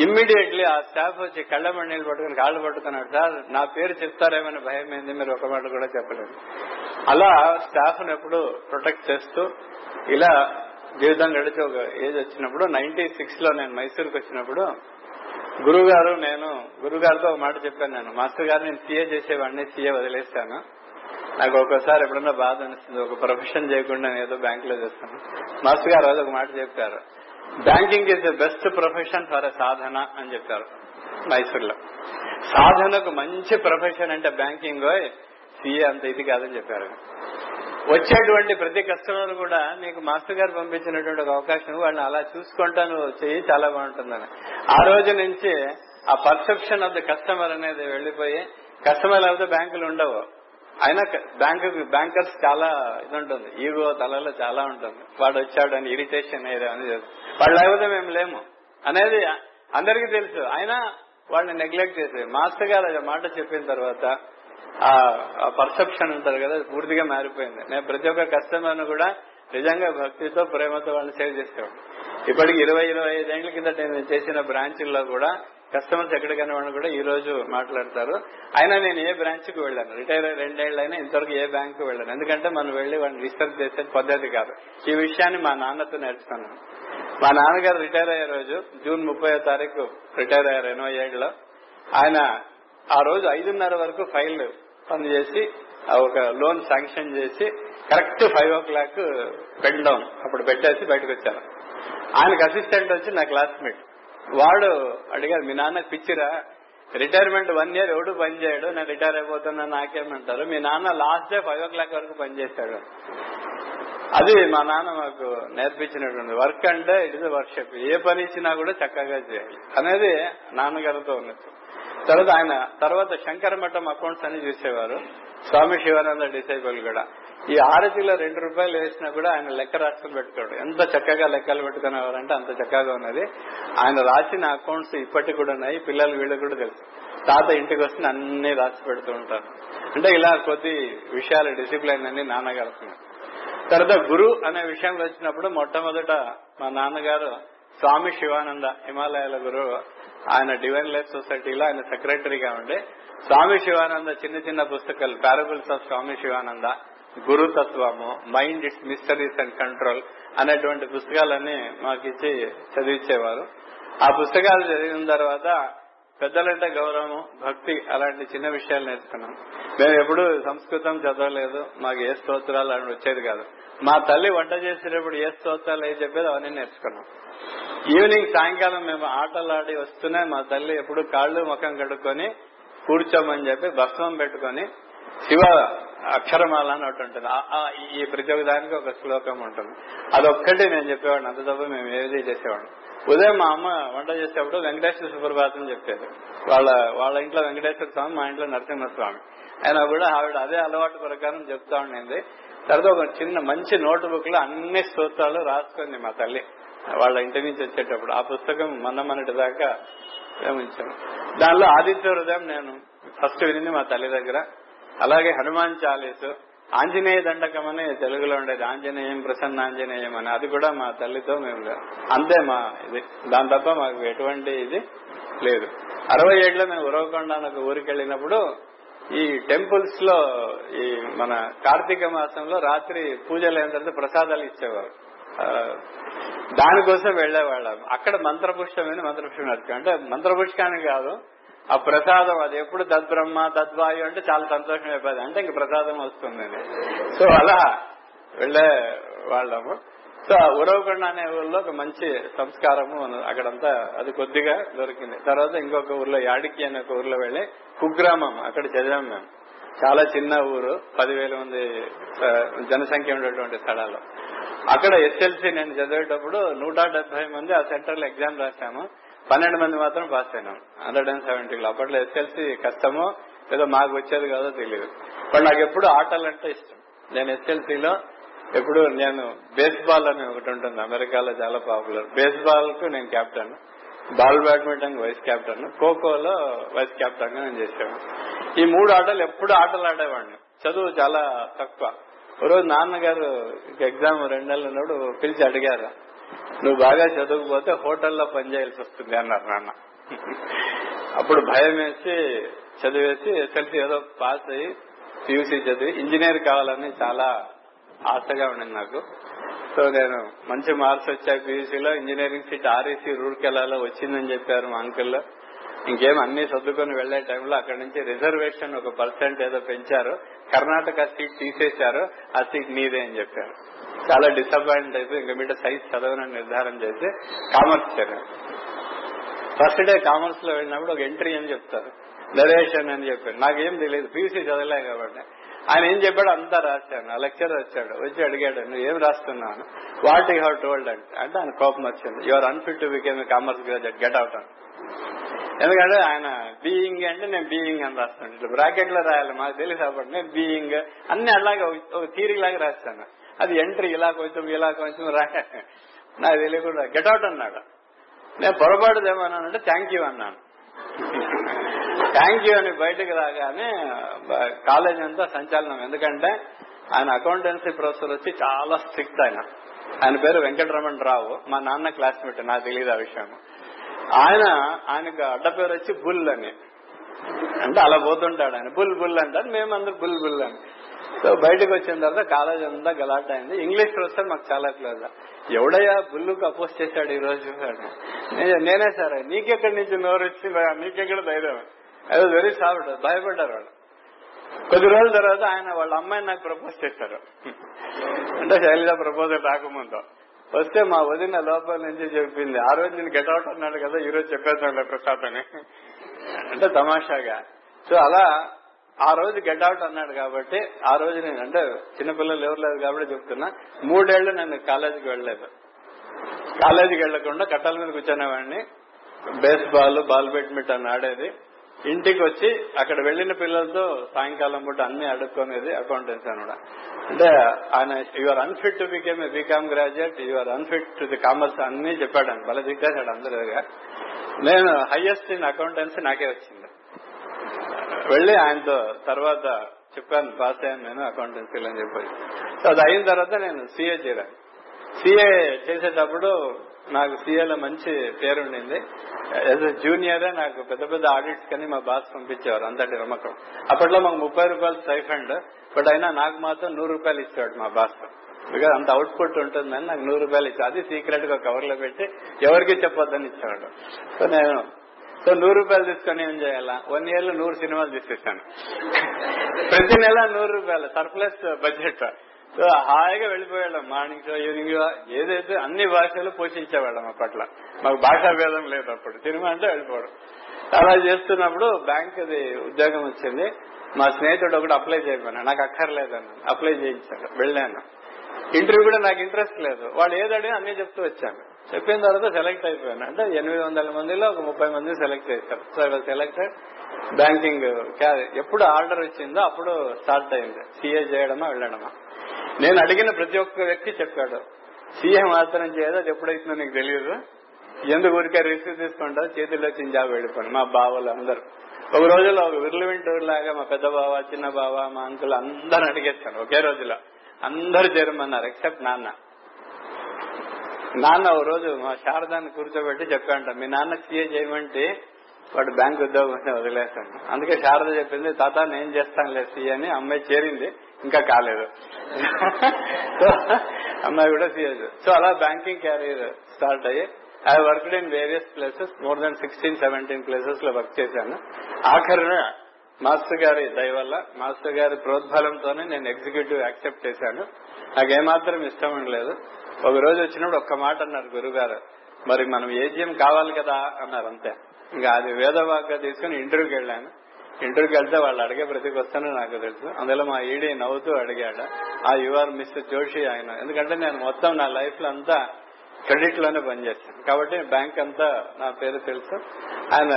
Speaker 1: immediately ఆ స్టాఫ్ వచ్చి కళ్ళ మండీలు పట్టుకుని కాళ్ళు పట్టుకున్నాడు సార్ నా పేరు చెప్తారేమని భయం ఏంది మీరు ఒక మాట కూడా చెప్పలేదు. అలా స్టాఫ్ ఎప్పుడు ప్రొటెక్ట్ చేస్తూ ఇలా జీవితం గడిచి ఒక ఏజ్ వచ్చినప్పుడు నైన్టీ సిక్స్లో నేను మైసూర్కి వచ్చినప్పుడు గురువు గారు నేను గురువు గారితో ఒక మాట చెప్పాను నేను మాస్టర్ గారు నేను సీఏ చేసేవాడిని సీఏ వదిలేస్తాను. నాకు ఒక్కోసారి ఎప్పుడన్నా బాధ అనిస్తుంది ఒక ప్రొఫెషన్ చేయకుండా నేను ఏదో బ్యాంక్లో చేస్తాను. మాస్టర్ గారు అది ఒక మాట చెప్పారు. Banking is the best profession for sadhana అని చెప్పారు మైసూర్లో సాధనకు మంచి ప్రొఫెషన్ అంటే బ్యాంకింగ్ సీఏ అంత ఇది కాదని చెప్పారు. వచ్చేటువంటి ప్రతి కస్టమర్ కూడా నీకు మాస్టర్ గారు పంపించినటువంటి ఒక అవకాశం వాళ్ళని అలా చూసుకుంటా నువ్వు చెయ్యి చాలా బాగుంటుందని. ఆ రోజు నుంచి ఆ పర్సెప్షన్ ఆఫ్ ద కస్టమర్ అనేది వెళ్ళిపోయి కస్టమర్ లేకపోతే బ్యాంకులు ఉండవు. అయినా బ్యాంకు బ్యాంకర్స్ చాలా ఇది ఉంటుంది ఈగో తలలో చాలా ఉంటుంది. వాడు వచ్చాడు అని ఇరిటేషన్ ఏదో అని వాడు లేకపోతే మేము లేము. అనేది అందరికీ తెలుసు. అయినా వాళ్ళని నెగ్లెక్ట్ చేసి మాస్టర్ గారు అది మాట చెప్పిన తర్వాత ఆ పర్సెప్షన్ ఉంటుంది కదా అది పూర్తిగా మారిపోయింది. నేను ప్రతి ఒక్క కస్టమర్ను కూడా నిజంగా భక్తితో ప్రేమతో వాళ్ళని సేవ్ చేసేవాడు ఇప్పటికి ఇరవై ఇరవై ఐదేళ్ళ కింద నేను చేసిన బ్రాంచ్ల్లో కూడా కస్టమర్స్ ఎక్కడికైనా వాళ్ళు కూడా ఈ రోజు మాట్లాడతారు. అయినా నేను ఏ బ్రాంచ్కు వెళ్ళాను. రిటైర్ రెండేళ్ళు అయినా ఇంతవరకు ఏ బ్యాంక్కు వెళ్ళాను. ఎందుకంటే మనం వెళ్ళి వాళ్ళని డిస్టర్బ్ చేసే పద్ధతి కాదు. ఈ విషయాన్ని మా నాన్నతో నేర్చుకున్నాను. మా నాన్నగారు రిటైర్ అయ్యే రోజు జూన్ ముప్పై తారీఖు రిటైర్ అయ్యారు ఎనభై ఏడులో. ఆయన ఆ రోజు ఐదున్నర వరకు ఫైల్ పని చేసి ఒక లోన్ శాంక్షన్ చేసి correct five o'clock pen down అప్పుడు పెట్టేసి బయటకు వచ్చాను. ఆయనకు అసిస్టెంట్ వచ్చి నా క్లాస్మేట్ వాడు అడిగారు మీ నాన్న పిచ్చిరా? రిటైర్మెంట్ వన్ ఇయర్ ఎవడు పని చేయడు? నేను రిటైర్ అయిపోతున్నా నాకేమంటారు? మీ నాన్న last day five o'clock వరకు పనిచేశాడు అది మా నాన్న మాకు నేర్పించినటువంటి వర్క్ అంటే ఇట్ ఇస్ వర్క్షాప్. ఏ పని ఇచ్చినా కూడా చక్కగా చేయాలి. అనేది నాన్నగారితో ఉన్నట్టు. తర్వాత ఆయన తర్వాత శంకర మఠం అకౌంట్స్ అని చూసేవారు. స్వామి శివానంద డిసైబుల్ కూడా ఈ ఆరతిలో రెండు రూపాయలు వేసినా కూడా ఆయన లెక్క రాసుకుని పెట్టుకోడు. ఎంత చక్కగా లెక్కలు పెట్టుకునేవారంటే అంత చక్కగా ఉన్నది. ఆయన రాసిన అకౌంట్స్ ఇప్పటికి కూడా ఉన్నాయి పిల్లలు వీళ్ళు కూడా తెలుసు. తాత ఇంటికి వస్తే అన్ని రాసి పెడుతూ ఉంటారు. అంటే ఇలా కొద్ది విషయాలు డిసిప్లైన్ అన్ని నాన్నగారు తర్వాత గురు అనే విషయం వచ్చినప్పుడు మొట్టమొదట మా నాన్నగారు స్వామి శివానంద హిమాలయాల గురువు ఆయన డివైన్ లైఫ్ సొసైటీలో ఆయన సెక్రటరీగా ఉండి స్వామి శివానంద చిన్న చిన్న పుస్తకాలు parables of Swami Sivananda గురుతత్వము mind its mysteries and control అనేటువంటి పుస్తకాలన్నీ మాకు ఇచ్చి చదివించేవారు ఆ పుస్తకాలు చదివిన తర్వాత పెద్దలంటే గౌరవం భక్తి అలాంటి చిన్న విషయాలు నేర్చుకున్నాం. మేము ఎప్పుడు సంస్కృతం చదవలేదు మాకు ఏ స్తోత్రాలు అని వచ్చేది కాదు. మా తల్లి వంట చేసేటప్పుడు ఏ స్తోత్రాలు ఏ చెప్పేది అవన్నీ నేర్చుకున్నాం. ఈవినింగ్ సాయంకాలం మేము ఆటలాడి వస్తూనే మా తల్లి ఎప్పుడు కాళ్ళు ముఖం కడుక్కొని కూర్చోమని చెప్పి భస్మం పెట్టుకొని శివ అక్షరమాల అని ఒకటి ఉంటుంది. ఈ ప్రతి ఒక్క దానికి ఒక శ్లోకం ఉంటుంది. అదొక్కటి నేను చెప్పేవాడిని. అంత తప్ప మేము ఏది చేసేవాడిని. ఉదయం మా అమ్మ వంట చేసేటప్పుడు వెంకటేశ్వర సుప్రభాతం చెప్పేది. వాళ్ళ వాళ్ళ ఇంట్లో వెంకటేశ్వర స్వామి మా ఇంట్లో నరసింహస్వామి. ఆయన కూడా ఆవిడ అదే అలవాటు ప్రకారం చెప్తా ఉండింది. తర్వాత ఒక చిన్న మంచి నోట్ బుక్లో అన్ని స్తోత్రాలు రాసుకుంది మా తల్లి. వాళ్ళ ఇంటి నుంచి వచ్చేటప్పుడు. ఆ పుస్తకం మొన్న మొన్నటి దాకా ప్రేమించాను దానిలో ఆదిత్య హృదయం నేను ఫస్ట్ వినింది మా తల్లి దగ్గర. అలాగే హనుమాన్ చాలీసు ఆంజనేయ దండకం అని తెలుగులో ఉండేది. ఆంజనేయం ప్రసన్న ఆంజనేయం అని. అది కూడా మా తల్లితో మేము అంతే మా ఇది. దాని తప్ప మాకు ఎటువంటి ఇది లేదు. అరవై ఏడులో మేము ఉరవకొండ ఒక ఊరికి వెళ్ళినప్పుడు ఈ టెంపుల్స్లో ఈ మన కార్తీక మాసంలో రాత్రి పూజలు అయిన తర్వాత ప్రసాదాలు ఇచ్చేవారు. దానికోసం వెళ్ళేవాళ్ళం అక్కడ మంత్రపుష్టమైన మంత్రపుష్టం నడుచుకో అంటే మంత్రపుష్కాన్ని కాదు ఆ ప్రసాదం అది ఎప్పుడు తద్బ్రహ్మ తద్వాయు అంటే చాలా సంతోషం అయిపోయింది. అంటే ఇంక ప్రసాదం వస్తుంది సో అలా వెళ్ళే వాళ్ళము సో ఉరవకొండ అనే ఊర్లో ఒక మంచి సంస్కారము అక్కడంతా అది కొద్దిగా దొరికింది. తర్వాత ఇంకొక ఊర్లో యాడికి అనే ఒక ఊర్లో వెళ్ళి కుగ్రామం అక్కడ చదివాం మేము. చాలా చిన్న ఊరు పదివేల మంది జనసంఖ్య ఉండేటువంటి స్థలాలు అక్కడ ఎస్ఎల్సి నేను చదివేటప్పుడు నూట డెబ్బై మంది ఆ సెంటర్లో ఎగ్జామ్ రాశాము. పన్నెండు మంది మాత్రం పాస్ అయినాం. హండ్రెడ్ అండ్ సెవెంటీలో అప్పట్లో ఎస్ఎల్సి కష్టమో ఏదో మాకు వచ్చేది కాదో తెలియదు బట్ నాకు ఎప్పుడు ఆటలు అంటే ఇష్టం. నేను ఎస్ఎల్సీలో ఎప్పుడు నేను బేస్బాల్ అని ఒకటి ఉంటుంది అమెరికాలో చాలా పాపులర్ బేస్బాల్కు నేను captain ball badminton vice captain ఖోఖోలో vice కెప్టెన్గా నేను చేసాను ఈ మూడు ఆటలు ఎప్పుడు ఆటలు ఆడేవాడిని. చదువు చాలా తక్కువ. ఒక రోజు నాన్నగారు ఎగ్జామ్ రెండు నెలలు ఉన్నప్పుడు పిలిచి అడిగారు నువ్వు బాగా చదువుకుపోతే హోటల్లో పనిచేయాల్సి వస్తుంది అన్నారు నాన్న. అప్పుడు భయం వేసి చదివేసి తెలిసి ఏదో పాస్ అయ్యి పీయూసీ చదివి ఇంజనీర్ కావాలని చాలా ఆశగా ఉండింది నాకు. సో నేను మంచి మార్క్స్ వచ్చాయి పీయూసీలో. ఇంజనీరింగ్ సీట్ ఆర్ఈసీ రూర్కెలాలో వచ్చిందని చెప్పారు మా అంకుల్ ఇంకేం అన్ని సర్దుకొని వెళ్ళే టైంలో అక్కడి నుంచి రిజర్వేషన్ ఒక పర్సెంట్ ఏదో పెంచారు. కర్ణాటక సీట్ తీసేశారు. ఆ సీట్ నీదే అని చెప్పారు. చాలా డిసప్పాయింట్ అయిపోయి ఇంకా మీట సైజ్ చదవనని నిర్ధారణ చేసి కామర్స్ చేరాను ఫస్ట్ డే కామర్స్లో వెళ్ళినప్పుడు ఒక ఎంట్రీ అని చెప్తారు. నరేషన్ అని చెప్పారు. నాకేం తెలియదు. పీసీ చదవలే కాబట్టి. ఆయన ఏం చెప్పాడు? అంతా రాశాను ఆ లెక్చర్ వచ్చాడు. వచ్చి అడిగాడు నువ్వు ఏం రాస్తున్నాను వాట్ యూ హెవ్ టోల్డ్ అంటే. అంటే ఆయన కోపం వచ్చింది. Your unfit to became commerce graduate get out అని ఎందుకంటే ఆయన బీయింగ్ అంటే నేను బీయింగ్ అని రాస్తాను. ఇట్లా బ్రాకెట్లో రాయాలి మాకు తెలిసి కాబట్టి నేను బీయింగ్ అన్ని అలాగే ఒక థీరీ లాగా రాస్తాను. అది ఎంట్రీ ఇలా కొంచెం ఇలా కొంచెం రా. నాకు తెలియకుండా గెట్ అవుట్ అన్నాడు. నేను పొరపాటు ఏమన్నానంటే థ్యాంక్ యూ అన్నాను. థ్యాంక్ యూ అని బయటకు రాగానే కాలేజ్ అంతా సంచలనం. ఎందుకంటే ఆయన అకౌంటెన్సీ ప్రొఫెసర్ వచ్చి చాలా స్ట్రిక్ట్ ఆయన. ఆయన పేరు వెంకటరమణ రావు. మా నాన్న క్లాస్మేట్ నాకు తెలియదు ఆ విషయం. ఆయన ఆయనకు అడ్డ పేరు వచ్చి బుల్ అని. అంటే అలా పోతుంటాడు ఆయన. బుల్ బుల్ అంటాడు మేమందరూ బుల్ బుల్ అని. సో బయటకు వచ్చిన తర్వాత కాలేజ్ అంతా గలాట్ అయింది ఇంగ్లీష్ ప్రొఫెసర్ మాకు చాలా క్లోజ్. ఎవడయ్యా బుల్లుకు అపోజ్ చేశాడు ఈ రోజు నేనే సరే. నీకెక్కడి నుంచి నోరు వచ్చి నీకెక్కడ ధైర్యం? అది వెరీ సాఫ్ట్ భయపడ్డారు వాళ్ళు. కొద్ది రోజుల తర్వాత ఆయన వాళ్ళ అమ్మాయిని నాకు ప్రపోజ్ చేశారు. అంటే శైలజ ప్రపోజల్ రాకముందు. వస్తే మా వదిన లోపల నుంచి చెప్పింది ఆ రోజు నేను గెట్అవుట్ అన్నాడు కదా ఈ రోజు చెప్పేస్తాను ప్రసాద్ అని. అంటే తమాషాగా. సో అలా ఆ రోజు గెట్అవుట్ అన్నాడు కాబట్టి ఆ రోజు నేను అంటే చిన్నపిల్లలు ఎవరు లేదు కాబట్టి చెప్తున్నా మూడేళ్ళు నేను కాలేజీకి వెళ్ళలేదు. కాలేజీకి వెళ్ళకుండా కట్టాల మీద కూర్చునేవాడిని. బేస్ బాల్ బాల్ బ్యాడ్మింటన్ ఆడేది. ఇంటికి వచ్చి అక్కడ వెళ్ళిన పిల్లలతో సాయంకాలం పూట అన్ని అడుక్కునేది అకౌంటెన్సీ అనమాట. అంటే ఆయన your unfit to became a BCom graduate your unfit to the commerce అన్ని చెప్పాడు ఆయన బల దిగ్గేశాడు అందరుగా. నేను హైయెస్ట్ ఇన్ అకౌంటెన్సీ నాకే వచ్చింది. వెళ్ళి ఆయనతో తర్వాత చెప్పాను పాస్ అయ్యాను నేను అకౌంటెన్సీలో అని చెప్పి సో అది అయిన తర్వాత నేను సీఏ చేరాను. సీఏ చేసేటప్పుడు నాకు సీఏలో మంచి పేరు ఉండింది. యాజ్ జూనియర్ నాకు పెద్ద పెద్ద ఆడిట్స్ కానీ మా బాస్ పంపించేవారు. అంతటి నమ్మకం. అప్పట్లో మాకు ముప్పై రూపాయలు స్టైఫండ్ బట్ అయినా నాకు మాత్రం నూరు రూపాయలు ఇచ్చేవాడు మా బాస్ బికాజ్ అంత అవుట్పుట్ ఉంటుందని నాకు నూరు రూపాయలు ఇచ్చాడు అది సీక్రెట్గా కవర్లో పెట్టి ఎవరికి చెప్పొద్దని ఇచ్చేవాడు. సో నేను సో నూరు రూపాయలు తీసుకొని ఏం చేయాలా? వన్ ఇయర్లో నూరు సినిమాలు తీసేసాను. ప్రతి నెల నూరు రూపాయలు. సర్ప్లస్ బడ్జెట్ హాయిగా వెళ్ళిపోయాళ్ళం మార్నింగ్ షో ఈవినింగ్ షో ఏదైతే అన్ని భాషలు పోషించేవాళ్ళం అప్పట్లో. మాకు భాషా భేదం లేదు అప్పుడు. సినిమా అంటే వెళ్ళిపోవడం. అలా చేస్తున్నప్పుడు బ్యాంక్ అది ఉద్యోగం వచ్చింది. మా స్నేహితుడు ఒకటి అప్లై చేయమన్నా నాకు అక్కర్లేదన్న అప్లై చేయించాను వెళ్ళాను. ఇంటర్వ్యూ కూడా నాకు ఇంట్రెస్ట్ లేదు. వాళ్ళు ఏదడి అన్ని చెప్తూ వచ్చాను. చెప్పిన తర్వాత సెలెక్ట్ అయిపోయాను. అంటే ఎనిమిది వందల మందిలో ఒక ముప్పై మంది సెలెక్ట్ చేశారు. So selected. బ్యాంకింగ్ ఎప్పుడు ఆర్డర్ వచ్చిందో అప్పుడు స్టార్ట్ అయింది. సీఏ చేయడమా వెళ్ళడమా? నేను అడిగిన ప్రతి ఒక్క వ్యక్తి చెప్పాడు. సీఎం ఆసనం చేయదు? అది ఎప్పుడైతుందో నీకు తెలియదు ఎందుకు ఊరికే రిసీవ్ తీసుకుంటా చేతిలో చింజాబు వెళ్ళిపోయి మా బావలు అందరూ. ఒక రోజులో ఒక విర్లువింట్ లాగా మా పెద్ద బావ చిన్న బావ మా అంకుల్ అందరూ అడిగేస్తాను ఒకే రోజులో. అందరు చేరమన్నారు ఎక్సెప్ట్ నాన్న. నాన్న ఓ రోజు మా శారదాన్ని కూర్చోబెట్టి చెప్పాంట మీ నాన్న సీఏ చేయమంటే వాడు బ్యాంక్ ఉద్యోగం వదిలేస్తాడు అందుకే శారద చెప్పింది తాత నేను చేస్తానులే సీఏ అని అమ్మాయి చేరింది ఇంకా కాలేదు. సో అమ్మాయి కూడా సీఎస్ సో అలా బ్యాంకింగ్ క్యారియర్ స్టార్ట్ అయ్యి I worked in various places more than sixteen seventeen ప్లేసెస్లో వర్క్ చేశాను. ఆఖరిన మాస్టర్ గారి దయ వల్ల మాస్టర్ గారి ప్రోద్బలంతోనే నేను ఎగ్జిక్యూటివ్ యాక్సెప్ట్ చేశాను. నాకేమాత్రం ఇష్టం లేదు ఒక రోజు వచ్చినప్పుడు ఒక్క మాట అన్నారు గురుగారు. మరి మనం ఏజిఎం కావాలి కదా? అన్నారు అంతే. ఇంకా అది వేదవాగ్గా తీసుకుని ఇంటర్వ్యూకి వెళ్ళాను. ఇంటర్వ్యూకి వెళ్తే వాళ్ళు అడిగే ప్రతి క్వశ్చన్ నాకు తెలుసు. అందులో మా ఈడీ నవ్వుతూ అడిగాడు ఆ యువర్ మిస్టర్ జోషి ఆయన. ఎందుకంటే నేను మొత్తం నా లైఫ్లో అంతా క్రెడిట్లోనే పనిచేస్తాను. కాబట్టి బ్యాంక్ అంతా నా పేరు తెలుసు. ఆయన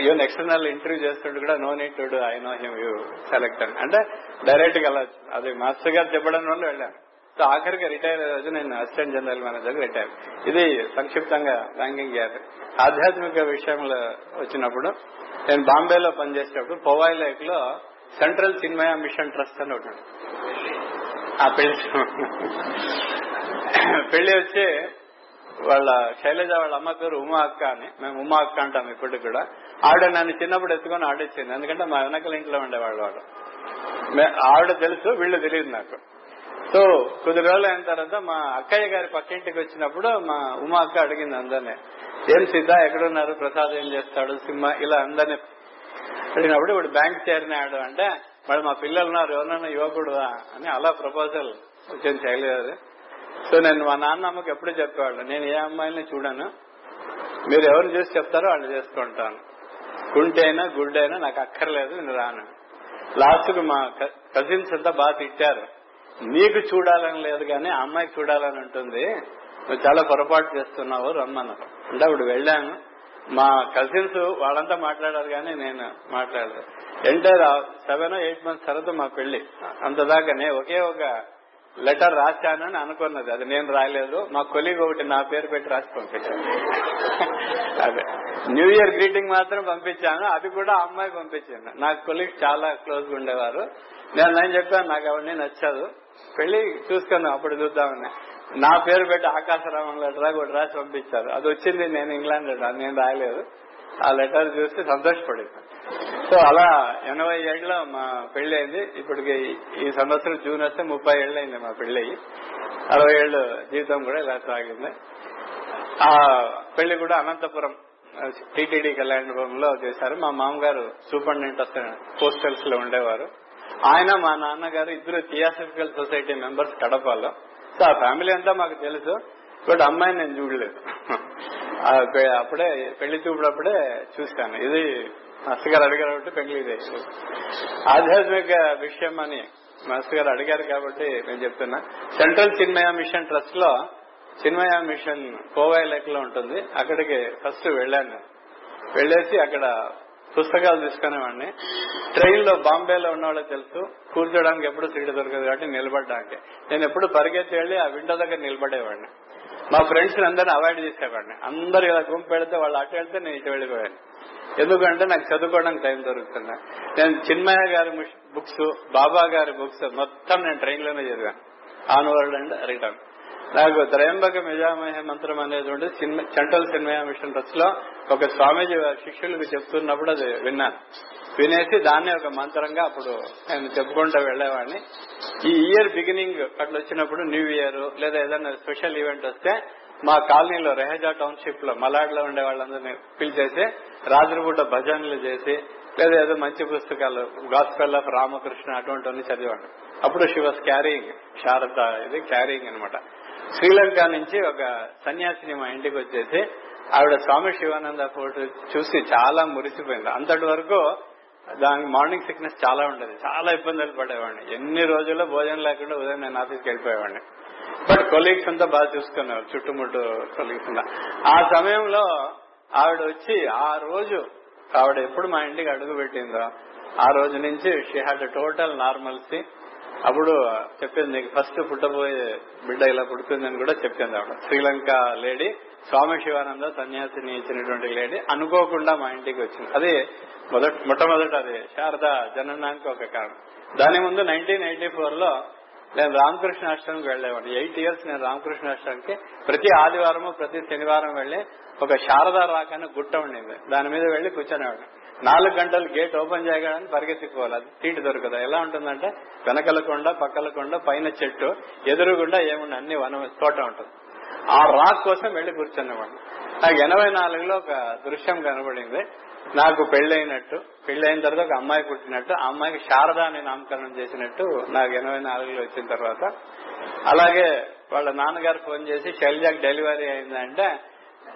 Speaker 1: ఈవెన్ ఎక్స్టర్నల్ ఇంటర్వ్యూ చేస్తుంటే కూడా no need to I know him you select అని అంటే డైరెక్ట్గా అది మాస్టర్ గారు చెప్పడం వల్ల వెళ్ళాను. ఆఖరికి రిటైర్ అయ్యే రోజు నేను అసిస్టెంట్ జనరల్ మేనేజర్ రిటైర్. ఇది సంక్షిప్తంగా బ్యాంకింగ్ యాప్ ఆధ్యాత్మిక విషయంలో వచ్చినప్పుడు నేను బాంబేలో పనిచేసేటప్పుడు పొవాయి లేక్లో సెంట్రల్ సినిమా మిషన్ ట్రస్ట్ అని ఒకటి ఆ పెళ్ళి పెళ్ళి వచ్చి వాళ్ళ శైలజ వాళ్ళ అమ్మ పేరు ఉమా అక్క అని. మేము ఉమా అక్క అంటాం ఇప్పటికి కూడా. ఆవిడ నన్ను చిన్నప్పుడు ఎత్తుకొని ఆడొచ్చింది. ఎందుకంటే మా వెనకల ఇంట్లో ఉండేవాళ్ళు వాళ్ళు. ఆవిడ తెలుసు వీళ్ళు తెలియదు నాకు. సో కొద్ది రోజులు అయిన తర్వాత మా అక్కయ్య గారి పక్కింటికి వచ్చినప్పుడు మా ఉమా అక్క అడిగింది అందరినీ ఏం సిద్ధ? ఎక్కడున్నారు? ప్రసాద్ ఏం చేస్తాడు? సినిమా ఇలా అందరినీ అడిగినప్పుడు ఇప్పుడు బ్యాంక్ చేరినాడు అంటే మరి మా పిల్లలు ఉన్నారు ఎవరన్నా ఇవ్వకూడదా? అని అలా ప్రపోజల్ వచ్చింది చేయలేదు సో నేను మా నాన్న అమ్మకి ఎప్పుడు చెప్పేవాళ్ళు నేను ఏ అమ్మాయిని చూడను మీరు ఎవరు చేసి చెప్తారో వాళ్ళు చేసుకుంటాను. కుంటి అయినా గుడ్ నాకు అక్కర్లేదు నేను రాను. లాస్ట్కు మా కజిన్స్ అంతా బాగా తిట్టారు. నీకు చూడాలని లేదు కానీ ఆ అమ్మాయికి చూడాలని ఉంటుంది. నువ్వు చాలా పొరపాటు చేస్తున్నావు రమ్మన్నారు అంటే అప్పుడు వెళ్ళాను. మా కజిన్స్ వాళ్ళంతా మాట్లాడారు కానీ నేను మాట్లాడలేదు. ఎంటర్ సెవెన్ ఎయిట్ మంత్స్ తర్వాత మా పెళ్ళి అంతదాకానే ఒకే ఒక లెటర్ రాశానని అని అనుకున్నది. అది నేను రాయలేదు. మా కొలీగ్ ఒకటి నా పేరు పెట్టి రాసి పంపించాను అదే. న్యూ ఇయర్ గ్రీటింగ్ మాత్రం పంపించాను. అది కూడా ఆ అమ్మాయి పంపించాను నా కొలీగ్ చాలా క్లోజ్గా ఉండేవారు. నేను నేను చెప్పాను నాకు అవన్నీ నచ్చదు. పెళ్ళి చూసుకుందాం అప్పుడు చూద్దామని. నా పేరు పెట్టి ఆకాశరామం లెటర్ కూడా రాసి పంపించారు. అది వచ్చింది నేను ఇంగ్లాండ్ లెటర్ నేను రాయలేదు. ఆ లెటర్ చూసి సంతోషపడింది. సో అలా ఎనభై ఏళ్ళ మా పెళ్ళి అయింది. ఇప్పటికి ఈ సంవత్సరం జూన్ వస్తే ముప్పై ఏళ్ళు అయింది మా పెళ్ళి అయ్యి. అరవై ఏళ్ళు జీవితం కూడా ఇలా సాగింది. ఆ పెళ్ళి కూడా అనంతపురం టీటీడీ కళ్యాణపురంలో చేశారు. మా మామగారు సూపరింటెండెంట్ పోస్టల్స్లో ఉండేవారు. ఆయన మా నాన్నగారు ఇద్దరు థియాసఫికల్ సొసైటీ మెంబర్స్ కడపలో. సో ఆ ఫ్యామిలీ అంతా మాకు తెలుసు. బట్ అమ్మాయిని నేను చూడలేదు. అప్పుడే పెళ్ళి చూపుడప్పుడే చూశాను. ఇది మాస్టర్ గారు అడిగారు కాబట్టి పెళ్ళి ఇదే. ఆధ్యాత్మిక విషయం అని మాస్టర్ గారు అడిగారు కాబట్టి నేను చెప్తున్నా. సెంట్రల్ చిన్మయ మిషన్ ట్రస్ట్లో చిన్మయ మిషన్ కోవై లెక్లో ఉంటుంది. అక్కడికి ఫస్ట్ వెళ్ళాను. వెళ్ళేసి అక్కడ పుస్తకాలు తీసుకునేవాడిని. ట్రైన్లో బాంబేలో ఉన్నవాళ్ళకి తెలుసు కూర్చోడానికి ఎప్పుడు సీట్ దొరకదు కాబట్టి నిలబడడానికి. నేను ఎప్పుడు పరిగెత్తి వెళ్ళి ఆ విండో దగ్గర నిలబడేవాడిని. మా ఫ్రెండ్స్ అందరిని అవాయిడ్ చేసేవాడిని. అందరు ఇలా గుంపు పెడితే వాళ్ళు అటు వెళ్తే నేను ఇటు వెళ్ళిపోయాను. ఎందుకంటే నాకు చదువుకోవడానికి టైం దొరుకుతుంది. నేను చిన్మయ్య గారి బుక్స్ బాబా గారి బుక్స్ మొత్తం నేను ట్రైన్లోనే చదివాను. Onward and return. నాకు త్రయంబక మిజామహ మంత్రం అనేటువంటి సెంట్రల్ సినిమా మిషన్ ట్రస్ట్లో ఒక స్వామీజీ శిష్యులకు చెప్తున్నప్పుడు అది విన్నాను. వినేసి దాన్ని ఒక మంత్రంగా అప్పుడు నేను చెప్పుకుంటూ వెళ్ళేవాడిని ఈ ఇయర్ బిగినింగ్ అట్లా వచ్చినప్పుడు న్యూ ఇయర్ లేదా ఏదైనా స్పెషల్ ఈవెంట్ వస్తే మా కాలనీలో రెహజా టౌన్షిప్లో మలాడ్లో ఉండే వాళ్ళందరినీ పిలిచేసి రాత్రిపూట భజనలు చేసి లేదా ఏదో మంచి పుస్తకాలు గాస్పెల్ ఆఫ్ రామకృష్ణ అటువంటివన్నీ చదివాడు అప్పుడు షీ వాస్ క్యారింగ్ శారద ఇది క్యారింగ్ అనమాట శ్రీలంక నుంచి ఒక సన్యాసిని మా ఇంటికి వచ్చేసి ఆవిడ స్వామి శివానంద ఫోటో చూసి చాలా మురిసిపోయింది. అంతటి వరకు దానికి మార్నింగ్ సిక్నెస్ చాలా ఉండేది. చాలా ఇబ్బందులు పడేవాడిని. ఎన్ని రోజుల్లో భోజనం లేకుండా ఉదయం నేను ఆఫీస్కి వెళ్ళిపోయేవాడిని. బట్ కొలీగ్స్ అంతా బాగా చూసుకున్నారు చుట్టుముట్టు కొలీగ్స్ అంతా. ఆ సమయంలో ఆవిడ వచ్చి ఆ రోజు ఆవిడ ఎప్పుడు మా ఇంటికి అడుగు పెట్టిందో ఆ రోజు నుంచి షీ హ్యాడ్ టోటల్ నార్మల్సీ అప్పుడు చెప్పింది నీకు ఫస్ట్ పుట్టబోయే బిడ్డ ఇలా పుడుతుందని కూడా చెప్పింది ఆవిడ. శ్రీలంక లేడీ స్వామి శివానంద సన్యాసిని ఇచ్చినటువంటి లేడీ అనుకోకుండా మా ఇంటికి వచ్చింది. అది మొదట మొట్టమొదట అది శారద జననానికి ఒక కారణం. దాని ముందు నైన్టీన్ ఎయిటీ ఫోర్లో నేను రామకృష్ణ ఆశ్రమంకి వెళ్ళేవాడిని ఎయిట్ ఇయర్స్ నేను రామకృష్ణ ఆశ్రమంకి ప్రతి ఆదివారం ప్రతి శనివారం వెళ్ళి ఒక శారదా రాకనే గుట్ట ఉండింది. దాని మీద వెళ్ళి కూర్చునేవాడిని. నాలుగు గంటలు గేట్ ఓపెన్ చేయగానే పరిగెత్తుకోవాలి అది సీట్ దొరకదు. ఎలా ఉంటుందంటే వెనకల కొండ పక్కల కొండ పైన చెట్టు ఎదురుగుండా ఏముండ అన్ని వన తోట ఉంటుంది. ఆ రాక్ కోసం వెళ్ళి కూర్చున్నవాడు. నాకు ఎనభై నాలుగులో ఒక దృశ్యం కనబడింది. నాకు పెళ్ళైనట్టు పెళ్ళైన తర్వాత ఒక అమ్మాయి పుట్టినట్టు ఆ అమ్మాయికి శారద అని నామకరణం చేసినట్టు నాకు ఎనభై నాలుగులో వచ్చిన తర్వాత. అలాగే వాళ్ళ నాన్నగారు ఫోన్ చేసి శైలజాకి డెలివరీ అయిందంటే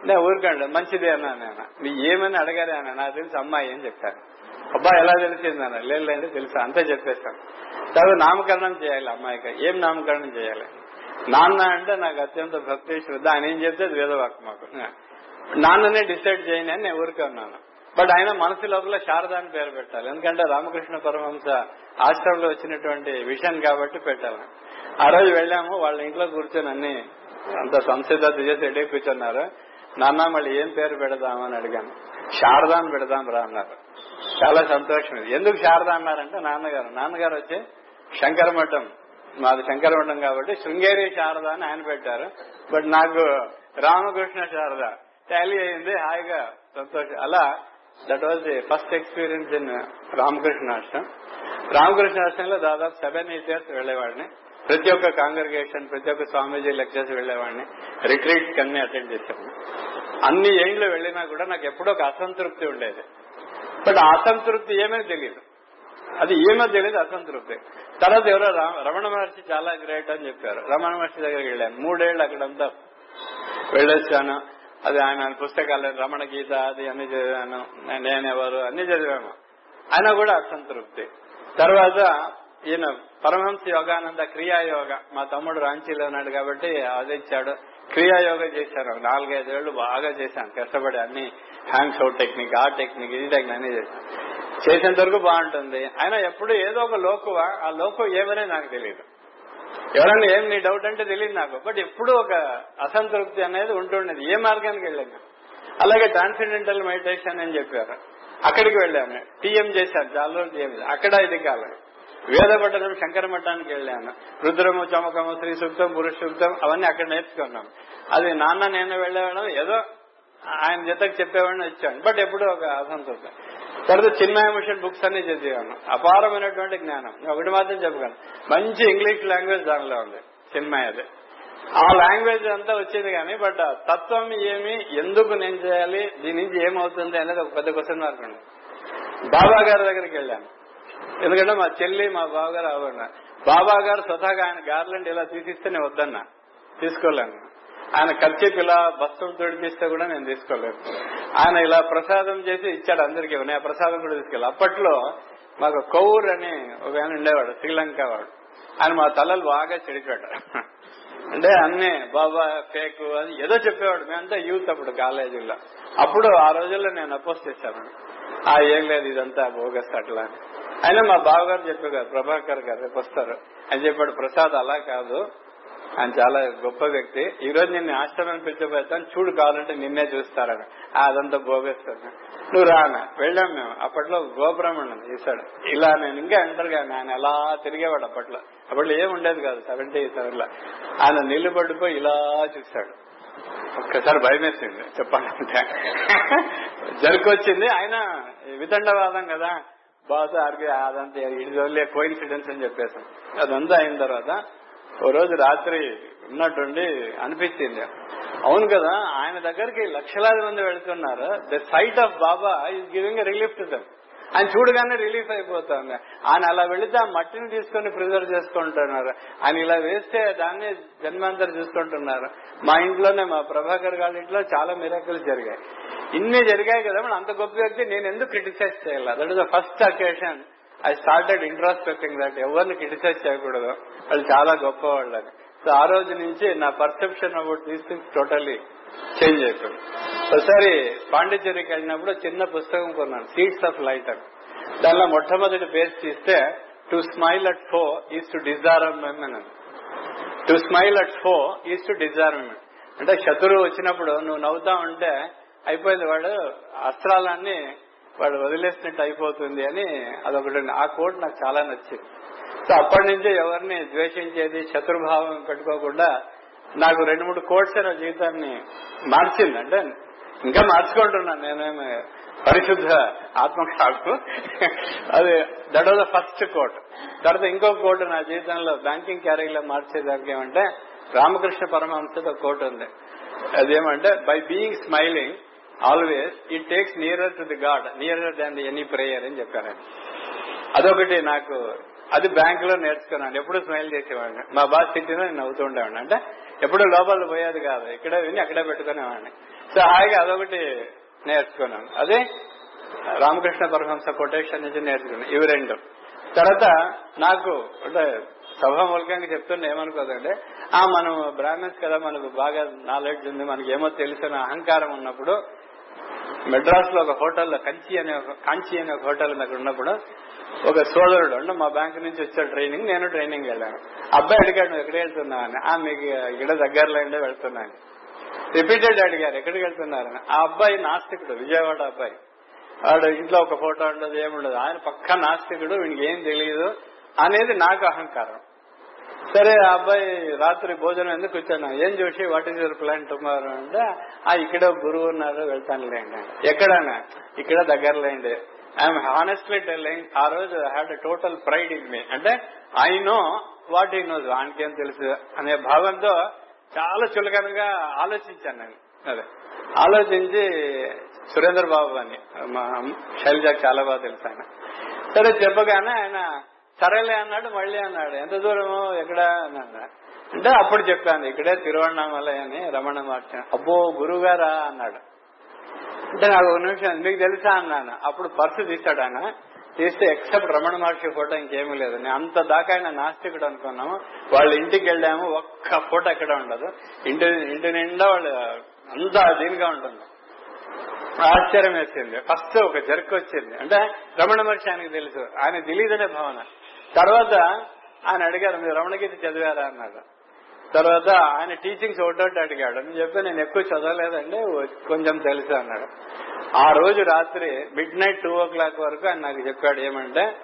Speaker 1: నేను ఊరికండి మంచిదే అన్నా నేను. మీ ఏమని అడగాలి అన్న నాకు తెలిసి అమ్మాయి అని చెప్పాను అబ్బా ఎలా తెలిసింది అన్న? లేదు తెలుసా? అంతే చెప్పేస్తాను తర్వాత నామకరణం చేయాలి అమ్మాయికి. ఏం నామకరణం చేయాలి? నాన్న అంటే నాకు అత్యంత భక్తి శ్రద్ధ ఆయన ఏం చెప్తే అది వేదవాక్ మాకు. నాన్ననే డిసైడ్ చేయని అని నేను ఊరుకున్నాను బట్ ఆయన మనసు లోపల శారద అని పేరు పెట్టాలి. ఎందుకంటే రామకృష్ణ పరమహంస ఆశ్రమంలో వచ్చినటువంటి విషయం కాబట్టి పెట్టాలి. ఆ రోజు వెళ్ళాము వాళ్ళ ఇంట్లో కూర్చొని అన్ని అంత సంసిద్ధత చేసి ఎడే కూర్చున్నారు. నాన్న మళ్ళీ ఏం పేరు పెడదామని అడిగాను. శారద అని పెడదాం రా అన్నారు. చాలా సంతోషం ఇది. ఎందుకు శారద అన్నారంటే నాన్నగారు. నాన్నగారు వచ్చి శంకరమఠం మాది శంకరమఠం కాబట్టి శృంగేరి శారద అని ఆయన పెట్టారు. బట్ నాకు రామకృష్ణ శారద టాలీ అయింది. హాయిగా సంతోషం. అలా that was the first experience in Ramakrishna Ashram Ramakrishna ఆశ్రమంలో దాదాపు సెవెన్ ఎయిట్ ఇయర్స్ వెళ్ళేవాడిని ప్రతి ఒక్క కాంగ్రిగేషన్ ప్రతి ఒక్క స్వామీజీ లెక్చర్స్ వెళ్ళేవాడిని రిట్రీట్స్ అన్ని అటెండ్ చేశాను అన్ని ఏండ్లు వెళ్ళినా కూడా నాకు ఎప్పుడో ఒక అసంతృప్తి ఉండేది. బట్ అసంతృప్తి ఏమీ తెలియదు అది ఏమో తెలియదు అసంతృప్తి. తర్వాత ఎవరో రమణ మహర్షి చాలా గ్రేట్ అని చెప్పారు. రమణ మహర్షి దగ్గరికి వెళ్ళాను. మూడేళ్ళు అక్కడంతా వెళ్ళొచ్చాను. అది ఆయన పుస్తకాలు రమణ గీత అది అన్ని చదివాను. నేనెవరు అన్ని చదివాము ఆయన కూడా అసంతృప్తి. తర్వాత ఈయన పరమహంస యోగానంద క్రియాయోగ. మా తమ్ముడు రాంచీలో ఉన్నాడు కాబట్టి అది ఇచ్చాడు. క్రియాయోగ చేశాను ఒక నాలుగైదేళ్ళు బాగా చేశాను. కష్టపడి అన్ని హ్యాండ్స్ అవుట్ టెక్నిక్ ఆ టెక్నిక్ ఇది టెక్నిక్ అన్ని చేశాను. చేసేంత వరకు బాగుంటుంది. ఆయన ఎప్పుడు ఏదో ఒక లోకువ ఆ లోకు ఏమనే నాకు తెలియదు ఎవరన్నా ఏం నీ డౌట్ అంటే తెలియదు నాకు. బట్ ఎప్పుడు ఒక అసంతృప్తి అనేది ఉంటుండేది. ఏ మార్గానికి వెళ్ళాను? అలాగే ట్రాన్సెండెంటల్ మెడిటేషన్ అని చెప్పారు. అక్కడికి వెళ్ళాను. టీఎం చేశారు. చాలా రోజులు అక్కడ ఇది కాలేదు. వేదపట్టణం శంకర మఠానికి వెళ్ళాను. రుద్రము చమకము శ్రీ సూక్తం పురుష సూక్తం అవన్నీ అక్కడ నేర్చుకున్నాం. అది నాన్న నేను వెళ్ళేవాడు ఏదో ఆయన జతకు చెప్పేవాడిని వచ్చాను. బట్ ఎప్పుడూ ఒక అసంతృప్తి తర్వాత చిన్మయ మిషన్ బుక్స్ అన్ని చదివాను. అపారమైనటువంటి జ్ఞానం. ఒకటి మాత్రం చెప్పగలను. మంచి ఇంగ్లీష్ లాంగ్వేజ్ దానిలో ఉంది చిన్మయది ఆ లాంగ్వేజ్ అంతా వచ్చింది కానీ బట్ తత్వం ఏమి ఎందుకు నేను చేయాలి దీని నుంచి ఏమవుతుంది అనేది ఒక పెద్ద క్వశ్చన్ మార్క్ ఉంది. బాబా గారి దగ్గరికి వెళ్ళాను. ఎందుకంటే మా చెల్లి మా బావగారు ఆవిడ బాబా గారు స్వతహాగా ఆయన గార్లెండ్ ఇలా తీసిస్తేనే నేను వద్దన్నా. తీసుకోలేను. ఆయన ఖర్చు ఇలా బస్సులు తొడిపిస్తే కూడా నేను తీసుకోలేదు ఆయన ఇలా ప్రసాదం చేసి ఇచ్చాడు అందరికీ. నేను ప్రసాదం కూడా తీసుకెళ్ళి. అప్పట్లో మాకు కౌర్ అని ఒక ఆయన ఉండేవాడు శ్రీలంక వాడు. ఆయన మా తలలు బాగా చెడిపాడు అంటే అన్ని బాబా ఫేక్ అది ఏదో చెప్పేవాడు. మేమంతా యూత్ అప్పుడు కాలేజీలో అప్పుడు ఆ రోజుల్లో నేను అపోజ్ చేశాను. ఆ ఏం లేదు ఇదంతా బోగస్ అట్లా అని. అయినా మా బావగారు చెప్పేవారు ప్రభాకర్ గారు రేపు వస్తారు. అని చెప్పాడు ప్రసాద్ అలా కాదు. ఆయన చాలా గొప్ప వ్యక్తి. ఈ రోజు నిన్ను ఆశ్రమం పిలిచిపోతాను చూడు కావాలంటే నిన్నే చూస్తారని. అదంతా భోగేస్తాను నువ్వు రానా వెళ్ళాం మేము. అప్పట్లో గోబ్రాహ్మణం చేశాడు ఇలా నేను ఇంకా ఎంటర్ కానీ. ఆయన ఎలా తిరిగేవాడు అప్పట్లో. అప్పట్లో ఏం ఉండేది కాదు సెవెంటీ సెవెన్లో. ఆయన నిలబడిపోయి ఇలా చూశాడు. ఒక్కసారి భయం వేసింది చెప్పాలంటే. జరుకొచ్చింది. ఆయన వితండవాదం కదా. బాధ ఆర్బి అదంతా ఇది ఓన్లీ కోయిన్సిడెన్స్ అని చెప్పేసాం. అదంతా అయిన తర్వాత ఓ రోజు రాత్రి ఉన్నట్టుండి అనిపించింది. అవును కదా ఆయన దగ్గరికి లక్షలాది మంది వెళ్తున్నారు. The sight of Baba is giving relief to them ఆయన చూడగానే రిలీఫ్ అయిపోతుంది ఆయన అలా వెళితే ఆ మట్టిని తీసుకొని ప్రిజర్వ్ చేసుకుంటున్నారు. ఆయన ఇలా వేస్తే దాన్ని జన్మాంతరం చూసుకుంటున్నారు. మా ఇంట్లోనే మా ప్రభాకర్ గారి ఇంట్లో చాలా మిరాకులు జరిగాయి. ఇన్ని జరిగాయి కదా మనం అంత గొప్ప వ్యక్తి నేను ఎందుకు క్రిటిసైజ్ చేయాలి? That is the first occasion I started introspecting that ఎవరిని క్రిటిసైజ్ చేయకూడదు. వాళ్ళు చాలా గొప్ప వాళ్ళని సో ఆ రోజు నుంచి నా perception about these things totally change అయిపోయింది. ఒకసారి పాండిచ్చేరికి వెళ్ళినప్పుడు చిన్న పుస్తకం కొన్నాను సీడ్స్ ఆఫ్ లైట్ అని. దానిలో మొట్టమొదటి పేజ్ తీస్తే to smile at foe is to disarmament అని. To smile at foe is to disarmament అంటే శత్రువు వచ్చినప్పుడు నువ్వు నవ్వుతా ఉంటే అయిపోయింది. వాడు అస్త్రాలన్నీ వాడు వదిలేసినట్టు అయిపోతుంది అని అదొకటి ఆ కోట్ నాకు చాలా నచ్చింది. సో అప్పటి నుంచే ఎవరిని ద్వేషించేది శత్రుభావం పెట్టుకోకుండా నాకు రెండు మూడు కోట్స్ నా జీవితాన్ని మార్చింది అంటే ఇంకా మార్చుకుంటున్నాను. నేనేమి పరిశుద్ధ ఆత్మ కాకు అది that was the first quote తర్వాత ఇంకో కోట్ నా జీవితంలో బ్యాంకింగ్ క్యారీలో మార్చేదానికి ఏమంటే రామకృష్ణ పరమహంసతో కోట్ ఉంది. అదేమంటే by being smiling always it takes nearer to the god nearer than the any prayer అని చెప్పాను. అదొకటి నాకు అది బ్యాంక్లో నేర్చుకున్నాను. ఎప్పుడు స్మైల్ చేసేవాడిని. మా బాస్ తిట్టినా నేను నవ్వుతూ ఉండేవాడిని. అంటే ఎప్పుడు లోపల పోయేది కాదు. ఇక్కడే విని అక్కడే పెట్టుకునేవాడిని. సో హాయిగా అదొకటి నేర్చుకున్నాను. అదే రామకృష్ణ పరహంస కొటేషన్ నుంచి నేర్చుకున్నాను. ఇవి రెండు. తర్వాత నాకు అంటే సభామూలకంగా చెప్తుండే ఏమనుకోదంటే ఆ మనం బ్రాహ్మణ్స్ కదా మనకు బాగా నాలెడ్జ్ ఉంది మనకి ఏమో తెలిసిన అహంకారం ఉన్నప్పుడు మెడ్రాస్లో ఒక హోటల్లో కంచి అనే ఒక కాంచి అనే ఒక హోటల్ దగ్గర ఉన్నప్పుడు ఒక సోదరుడు అండి మా బ్యాంక్ నుంచి వచ్చాడు ట్రైనింగ్ నేను ట్రైనింగ్ వెళ్ళాను. అబ్బాయి అడిగాడు నువ్వు ఎక్కడికి వెళ్తున్నా ఆ మీకు ఇక్కడ దగ్గరలో ఉండే వెళ్తున్నాను రిపీటెడ్ అడిగారు ఎక్కడికి వెళ్తున్నారని ఆ అబ్బాయి నాస్తికుడు విజయవాడ అబ్బాయి. వాడు ఇంట్లో ఒక ఫోటో ఉండదు ఏముండదు. ఆయన పక్క నాస్తికుడు వీడికి ఏం తెలియదు అనేది నాకు అహంకారం. సరే ఆ అబ్బాయి రాత్రి భోజనం ఎందుకు వచ్చాను? ఏం చూసి what is your plan tomorrow అంటే ఆ ఇక్కడ గురువు ఉన్నారు వెళ్తానులేండి. ఎక్కడనా? ఇక్కడ దగ్గరలేండి. ఐఎమ్ హానెస్ట్లీ టెల్లింగ్ ఆ రోజు had total pride in me అంటే ఐ నో వాట్ ఈ నోజ్ ఆయనకేం తెలుసు అనే భావంతో చాలా చులకనగా ఆలోచించాను నేను. అదే. ఆలోచించి సురేంద్ర బాబు అని మా శైలజాకి చాలా బాగా తెలుసు ఆయన. సరే చెప్పగానే ఆయన సరేలే అన్నాడు మళ్ళీ అన్నాడు. ఎంత దూరము? ఎక్కడ? అన్నాడు అంటే అప్పుడు చెప్పాను ఇక్కడే తిరువണ്ണామలై అని రమణ మహర్షి అబ్బో గురువుగారా అన్నాడు. అంటే నాకు ఒక నిమిషం మీకు తెలుసా? అన్నాను. అప్పుడు పర్సు తీశాడు ఆయన. తీస్తే ఎక్సెప్ట్ రమణ మహర్షి ఫోటో ఇంకేమీ లేదు. నేను అంత దాకా ఆయన నాస్తికుడు అనుకున్నాము. వాళ్ళ ఇంటికి వెళ్ళాము. ఒక్క ఫోటో ఎక్కడ ఉండదు. ఇంటి ఇంటి నిండా వాళ్ళు అంతా దీనిగా ఉంటుంది. ఆశ్చర్యం వేసింది ఫస్ట్ ఒక జర్క్ వచ్చింది. అంటే రమణ మహర్షి ఆయనకి తెలుసు. ఆయన తెలియదనే భావన. తర్వాత ఆయన అడిగారు మీరు రమణగీత చదివారా? అన్నాడు. తర్వాత ఆయన టీచింగ్స్ ఒకటోటి అడిగాడు. నేను చెప్పి నేను ఎక్కువ చదవలేదండి కొంచెం తెలుసు అన్నాడు. ఆ రోజు రాత్రి midnight two o'clock వరకు ఆయన నాకు చెప్పాడు ఏమంటే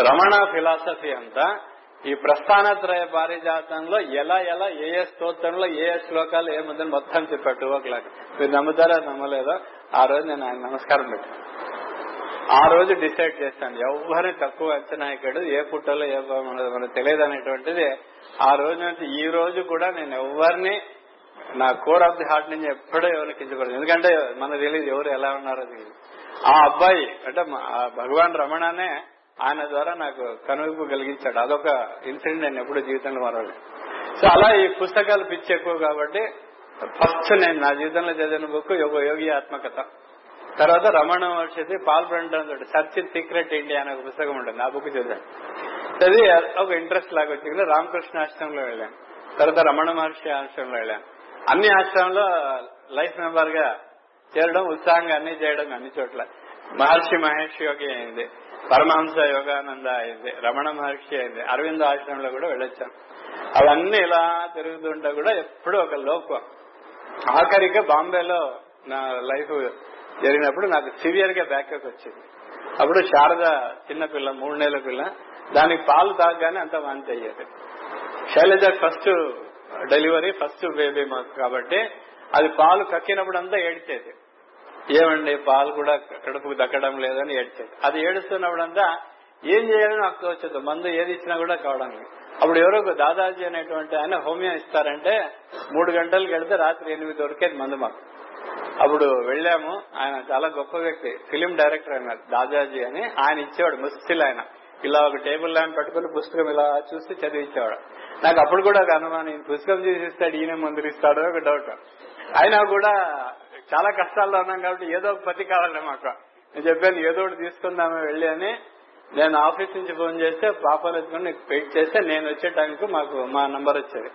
Speaker 1: రమణ ఫిలాసఫీ అంతా ఈ ప్రస్థానత్రయ పారిజాతంలో ఎలా ఎలా ఏ ఏ స్తోత్రంలో ఏ ఏ శ్లోకాలు ఏముందని మొత్తం చెప్పాడు టూ ఓ క్లాక్ మీరు నమ్ముతారా నమ్మలేదో? ఆ రోజు నేను ఆయన నమస్కారం పెట్టాను. ఆ రోజు డిసైడ్ చేస్తాను. ఎవరిని తక్కువ అంచనాయకుడు ఏ పుట్టలో ఏ మనకు తెలియదు అనేటువంటిది ఆ రోజు నుంచి ఈ రోజు కూడా నేను ఎవరిని నా కోర్ ఆఫ్ ది హార్ట్ నుంచి ఎప్పుడూ ఎవరిని కించపడదు ఎందుకంటే మనకు తెలియదు ఎవరు ఎలా ఉన్నారో తెలియదు ఆ అబ్బాయి అంటే ఆ భగవాన్ రమణనే ఆయన ద్వారా నాకు కనువిప్పు కలిగించాడు. అదొక ఇన్సిడెంట్ నేను ఎప్పుడు జీవితంలో మరవలేదు సో అలా ఈ పుస్తకాలు పిచ్చి ఎక్కువ కాబట్టి ఫస్ట్ నేను నా జీవితంలో చదివిన బుక్ యోగ యోగి ఆత్మకథ. తర్వాత రమణ మహర్షి పాల్ బ్రండన్ తోటి సర్చ్ ఇన్ సీక్రెట్ ఇండియా అనే ఒక పుస్తకం ఉంటుంది. ఆ బుక్ చదివాను చదివి ఒక ఇంట్రెస్ట్ లాగా వచ్చింది. రామకృష్ణ ఆశ్రమంలో వెళ్ళాను తర్వాత రమణ మహర్షి ఆశ్రమంలో వెళ్ళాను అన్ని ఆశ్రమంలో లైఫ్ మెంబర్గా చేరడం ఉత్సాహంగా అన్ని చేయడం అన్ని చోట్ల. మహర్షి మహేష్ యోగి అయింది. పరమహంస యోగానంద అయింది. రమణ మహర్షి అయింది. అరవింద ఆశ్రమంలో కూడా వెళ్ళొచ్చాం. అవన్నీ ఇలా తిరుగుతుంటే కూడా ఎప్పుడూ ఒక లోపం. ఆఖరిగా బాంబేలో నా లైఫ్ జరిగినప్పుడు నాకు సివియర్గా బ్యాక్ వచ్చింది. అప్పుడు శారద చిన్న పిల్ల మూడు నెలల పిల్ల దానికి పాలు తాగగానే అంత వాంతి అయ్యేది. Shailaja first delivery first baby మాకు కాబట్టి అది పాలు కక్కినప్పుడు అంతా ఏడ్చేది. ఏమండి పాలు కూడా కడుపుకు దక్కడం లేదని ఏడ్చేది. అది ఏడుస్తున్నప్పుడంతా ఏం చేయాలని నాకు తోచదు. మందు ఏది ఇచ్చినా కూడా కావడం అప్పుడు ఎవరో ఒక దాదాజీ అనేటువంటి ఆయన హోమియో ఇస్తారంటే మూడు గంటలకు వెళ్తే రాత్రి ఎనిమిది దొరికేది మందు మాకు. అప్పుడు వెళ్ళాము. ఆయన చాలా గొప్ప వ్యక్తి. ఫిలిం డైరెక్టర్ అన్నారు దాదాజీ అని ఆయన ఇచ్చేవాడు ముస్తిల్ ఆయన. ఇలా ఒక టేబుల్ ల్యాంప్ పెట్టుకుని పుస్తకం ఇలా చూసి చదివించేవాడు. నాకు అప్పుడు కూడా ఒక అనుమానం పుస్తకం చూసిస్తాడు ఈయన ముందరిస్తాడో ఇస్తాడో ఒక డౌట్ అయినా కూడా చాలా కష్టాల్లో ఉన్నాం కాబట్టి ఏదో ఒక పతి కావాలి మాకు. నేను చెప్పాను ఏదో ఒకటి తీసుకుందామే వెళ్ళి అని నేను ఆఫీస్ నుంచి ఫోన్ చేస్తే పాపాలు ఎత్తుకుని వెయిట్ చేస్తే నేను వచ్చే టైంకు మాకు మా నంబర్ వచ్చేది.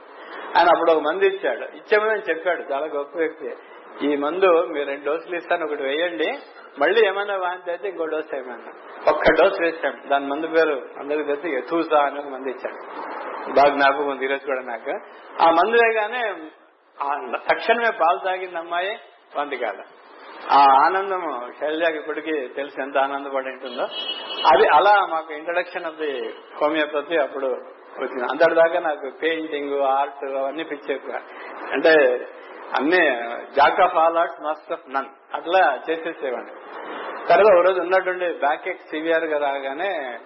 Speaker 1: ఆయన అప్పుడు ఒక మంది ఇచ్చాడు. ఇచ్చామని చెప్పాడు చాలా గొప్ప వ్యక్తి. ఈ మందు మీరు రెండు డోసులు ఇస్తాను ఒకటి వేయండి. మళ్ళీ ఏమైనా వాంతి అయితే ఇంకో డోస్ ఏమైనా ఒక్క డోస్ వేసాం. దాని మందు పేరు అందరికి తెలిసి యథూసా అని ఒక మంది ఇచ్చాడు బాగా జ్ఞాపకం ఉంది ఈరోజు కూడా నాకు. ఆ మందు వేగానే ఆ తక్షణమే పాలు తాగింది అమ్మాయి వాంతి కాదు. ఆ ఆనందం శైలజాకి ఇప్పటికీ తెలిసి ఎంత ఆనందపడి ఉంటుందో. అది అలా మాకు ఇంట్రడక్షన్ ఆఫ్ ది హోమియోపతి అప్పుడు వచ్చింది. అంతటిదాకా నాకు పెయింటింగ్ ఆర్ట్ అవన్నీ పిచ్చి ఎక్కువ అంటే అన్ని jack of all arts master of none. అట్లా చేసేసేవాడిని. తర్వాత ఒక రోజు ఉన్నట్టుండి బ్యాక్ ఎక్ సివియర్గా రాగానే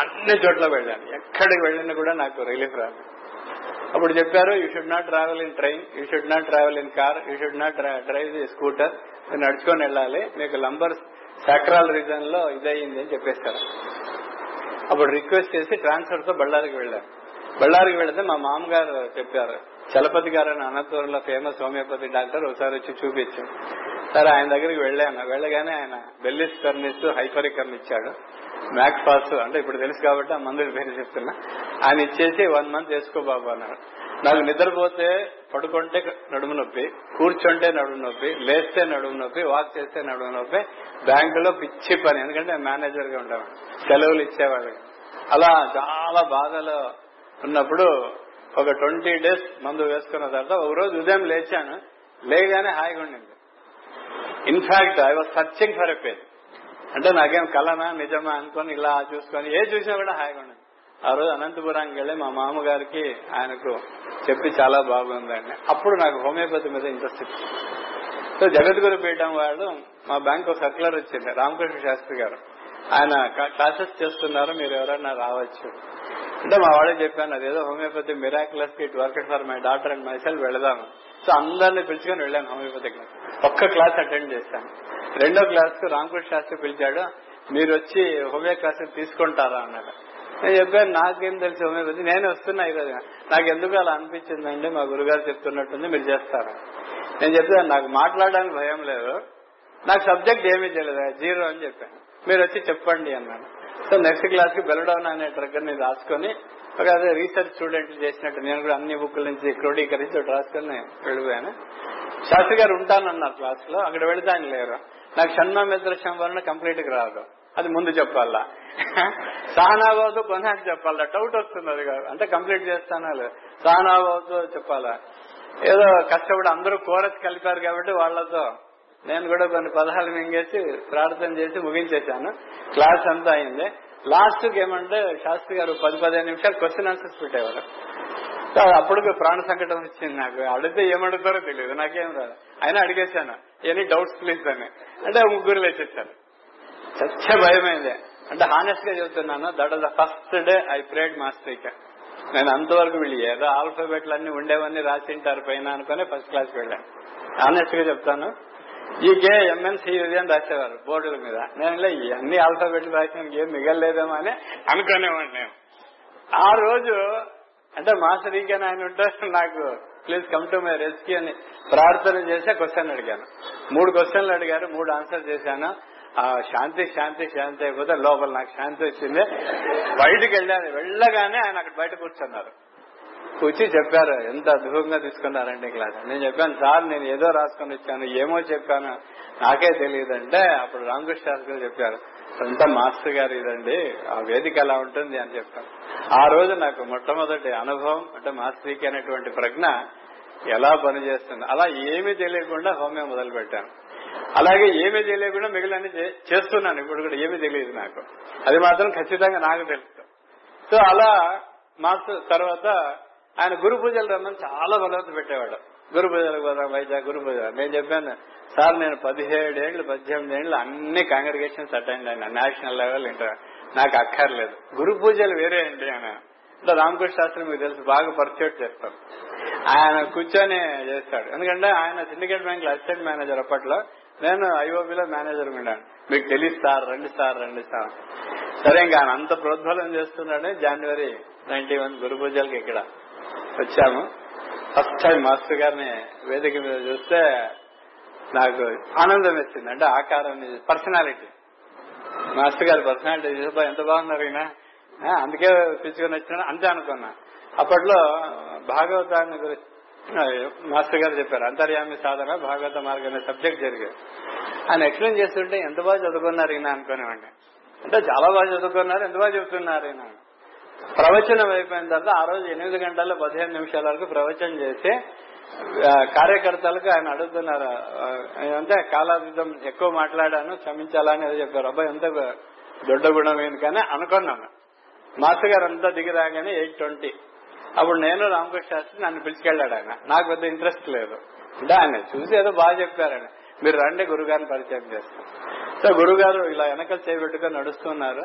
Speaker 1: అన్ని చోట్ల వెళ్ళాను. ఎక్కడికి వెళ్ళినా కూడా నాకు రిలీఫ్ రాదు అప్పుడు చెప్పారు you should not travel in train you should not travel in car you should not drive the scooter నడుచుకొని వెళ్ళాలి. మీకు లంబర్ సాక్రాల్ రీజన్లో ఇదయింది అని చెప్పేస్తారు. అప్పుడు రిక్వెస్ట్ చేసి ట్రాన్స్ఫర్తో బళ్ళారికి వెళ్ళాను. బళ్ళారికి వెళితే మా మామగారు చెప్పారు చలపతి గారు అని అనంతపురంలో ఫేమస్ హోమియోపతి డాక్టర్ ఒకసారి వచ్చి చూపించాం. సరే ఆయన దగ్గరికి వెళ్ళాను వెళ్ళగానే ఆయన బెల్లిస్ కర్నిస్ హైపరికర్న్ ఇచ్చాడు. మ్యాక్స్ పాస్ అంటే ఇప్పుడు తెలుసు కాబట్టి ఆ మందులు పేరు చెప్తున్నా. ఆయన ఇచ్చేసి వన్ మంత్ వేసుకో బాబు అన్నాడు. నాకు నిద్రపోతే పడుకుంటే నడుము నొప్పి కూర్చుంటే నడుము నొప్పి లేస్తే నడుము నొప్పి వాక్ చేస్తే నడుము నొప్పి బ్యాంకులో పిచ్చి పని. ఎందుకంటే మేనేజర్గా ఉండేవాడు. సెలవులు ఇచ్చేవాడు. అలా చాలా బాధలో ఉన్నప్పుడు ఒక ట్వంటీ డేస్ మందు వేసుకున్న తర్వాత ఒక రోజు ఉదయం లేచాను. లేగానే హాయిగా ఉండింది. In fact I was searching for a pain అంటే నాకేం కలనా నిజమా అనుకుని ఇలా చూసుకొని ఏ చూసినా కూడా హాయిగా ఉండదు. ఆ రోజు అనంతపురానికి వెళ్ళి మా మామగారికి ఆయనకు చెప్పి చాలా బాగుందండి అప్పుడు నాకు హోమియోపతి మీద ఇంట్రెస్ట్ సో జగద్గురు పీఠం వాళ్ళు మా బ్యాంక్ ఒక సర్కులర్ వచ్చింది. రామకృష్ణ శాస్త్రి గారు. ఆయన క్లాసెస్ చేస్తున్నారు. మీరు ఎవరైనా రావచ్చు. అంటే మా వాళ్ళకి చెప్పాను అదేదో homeopathy మిరాక్యులస్కి it work for my daughter and myself వెళదాము. సో అందరిని పిలుచుకొని వెళ్ళాను హోమియోపతి క్లాస్ ఒక్క క్లాస్ అటెండ్ చేశాను. రెండో క్లాస్కు రామకృష్ణ శాస్త్రి పిలిచాడు మీరు వచ్చి హోమియో క్లాస్ తీసుకుంటారా? అన్నాడు. నేను చెప్పాను నాకేం తెలుసు హోమియోపతి నేను వస్తున్నా ఈరోజు నాకు ఎందుకు అలా అనిపించిందండి? మా గురుగారు చెప్తున్నట్టుంది మీరు చేస్తారా? నేను చెప్తాను నాకు మాట్లాడడానికి భయం లేదు. నాకు సబ్జెక్ట్ ఏమీ తెలియదు జీరో అని చెప్పాను. మీరు వచ్చి చెప్పండి అన్నాడు సో నెక్స్ట్ క్లాస్కి బెలడౌన్ అనే ట్రగ్గర్ని రాసుకొని ఒక అదే రీసెర్చ్ స్టూడెంట్ చేసినట్టు నేను కూడా అన్ని బుక్ల నుంచి క్రోడీకరించి రాసుకుని రాసుకొని వెళ్ళిపోయాను. శాస్త్రి గారు ఉంటానన్నారు క్లాస్లో అక్కడ వెళితే ఆయన లేరు. నాకు షణ్మమిత్ర సంవరణ కంప్లీట్గా రాదు. అది ముందు చెప్పాలా? సహనాభావతో కొనాకి చెప్పాలా? డౌట్ వస్తుంది అది కాదు. అంటే కంప్లీట్ చేస్తానా లేదు. సహనాబాబుతో చెప్పాలా? ఏదో కష్టపడి అందరూ కోరస్ కలిపారు కాబట్టి వాళ్ళతో నేను కూడా కొన్ని పదహారు మింగేసి ప్రార్థన చేసి ముగించేశాను. క్లాస్ అంతా అయింది. లాస్ట్కి ఏమంటే శాస్త్రి గారు పది పదిహేను నిమిషాలు క్వశ్చన్ ఆన్సర్స్ పెట్టేవారు. సో అప్పుడు ప్రాణ సంకటం వచ్చింది నాకు. అడిగితే ఏమడుగుతారో తెలియదు. నాకేం రాదు. అయినా అడిగేశాను. ఎనీ డౌట్స్ ప్లీజ్ అని. అంటే ముగ్గురు లేచేసారు చచ్చ భయమైంది. అంటే హానెస్ట్గా చెప్తున్నాను that was the first day I prayed మాస్టర్కి నేను అంతవరకు వెళ్ళి ఏదో ఆల్ఫాబెట్లు అన్ని ఉండేవన్నీ రాసింటారు పైన అనుకుని ఫస్ట్ క్లాస్ వెళ్ళాను. హానెస్ట్గా చెప్తాను ఈ గే ఎంఎన్సీ అని రాసేవారు బోర్డుల మీద. నేను అన్ని ఆల్ఫాబెట్లు రాసిన ఏం మిగలలేదేమో అని అనుకునేవాడిని నేను. ఆ రోజు అంటే మాస్టర్ ఈకే ఆయన ఉంటే నాకు please come to my rescue అని ప్రార్థన చేసి క్వశ్చన్ అడిగాను. మూడు క్వశ్చన్లు అడిగారు మూడు ఆన్సర్ చేశాను. ఆ శాంతి శాంతి శాంతి అయిపోతే లోపల నాకు శాంతి వచ్చింది. బయటకు వెళ్ళాను. వెళ్ళగానే ఆయన అక్కడ బయట కూర్చున్నారు. కూర్చి చెప్పారు. ఎంత అద్భుతంగా తీసుకున్నారండి క్లాస్. నేను చెప్పాను సార్ నేను ఏదో రాసుకొని వచ్చాను ఏమో చెప్పాను నాకే తెలియదంటే అప్పుడు రామకృష్ణ శాస్త్రి గారు చెప్పారు. సొంత మాస్టర్ గారు ఇదండి ఆ వేదిక ఎలా ఉంటుంది? అని చెప్పాను ఆ రోజు నాకు మొట్టమొదటి అనుభవం అంటే మాస్టర్కి అనేటువంటి ప్రజ్ఞ ఎలా పనిచేస్తుంది అలా ఏమీ తెలియకుండా హోమియో మొదలు పెట్టాను అలాగే ఏమీ తెలియకుండా మిగిలిన చేస్తున్నాను. ఇప్పుడు కూడా ఏమీ తెలియదు నాకు. అది మాత్రం ఖచ్చితంగా నాకు తెలుసు. సో అలా మాస్టర్ తర్వాత ఆయన గురు పూజలు రమ్మని చాలా బలవంత పెట్టేవాడు. గురు పూజలకు పోదాం వైజాగ్ గురు పూజ. నేను చెప్పాను సార్ నేను పదిహేడు ఏళ్ళు పద్దెనిమిది ఏళ్ళు అన్ని కాంగ్రిగేషన్స్ అటెండ్ అయినా నేషనల్ లెవెల్ ఇంటర్ నాకు అక్కర్లేదు. గురు పూజలు వేరే అండి ఆయన? అంటే రామకృష్ణ శాస్త్రి మీకు తెలుసు బాగా పర్చేట్ చేస్తారు ఆయన కూర్చొని చేస్తాడు. ఎందుకంటే ఆయన సిండికేట్ బ్యాంక్ అసిస్టెంట్ మేనేజర్ అప్పట్లో. నేను ఐఓబిలో మేనేజర్ ఉన్నాను మీకు తెలియదు సార్ రెండు సార్ రెండు సార్. సరే ఇంకా ఆయన అంత ప్రోద్బలం చేస్తున్నాడు జనవరి నైన్టీ వన్ గురు పూజలకి ఇక్కడ. వచ్చాము. ఫస్ట్ టైం మాస్టర్ గారిని వేదిక మీద చూస్తే నాకు ఆనందం వేసింది. అంటే ఆకారం పర్సనాలిటీ మాస్టర్ గారి పర్సనాలిటీ ఎంత బాగున్నారు ఈయన. అందుకే పిలుచుకొని వచ్చినా అంతే అనుకున్నా. అప్పట్లో భాగవతాన్ని గురించి మాస్టర్ గారు చెప్పారు. అంతర్యామి సాధన భాగవత మార్గం అనే సబ్జెక్ట్ జరిగేది ఆయన ఎక్స్ప్లెయిన్ చేస్తుంటే ఎంత బాగా చదువుకున్నారు ఈయన? అనుకునేవాడిని. అంటే చాలా బాగా చదువుకున్నారు ఎంత బాగా చెబుతున్నారు ఈయన? ప్రవచనం అయిపోయిన తర్వాత ఆ రోజు ఎనిమిది గంటల పదిహేను నిమిషాల వరకు ప్రవచనం చేసి కార్యకర్తలకు ఆయన అడుగుతున్నారు అంటే కాలాతీతం ఎక్కువ మాట్లాడాను క్షమించాలని ఏదో చెప్పారు. అబ్బాయి ఎంత దొడ్డ గుణం ఏంది కానీ అనుకున్నాను. మాస్టర్ గారు అంతా దిగిరాగానే ఎయిట్ ట్వంటీ. అప్పుడు నేను రామకృష్ణ శాస్త్రి నన్ను పిలిచికెళ్ళాడు ఆయన. నాకు పెద్ద ఇంట్రెస్ట్ లేదు. అంటే ఆయన చూసి ఏదో బాగా చెప్పారని. మీరు రండి గురుగారిని పరిచయం చేస్తారు సో గురుగారు ఇలా వెనకలు చేయబెట్టుకొని నడుస్తున్నారు.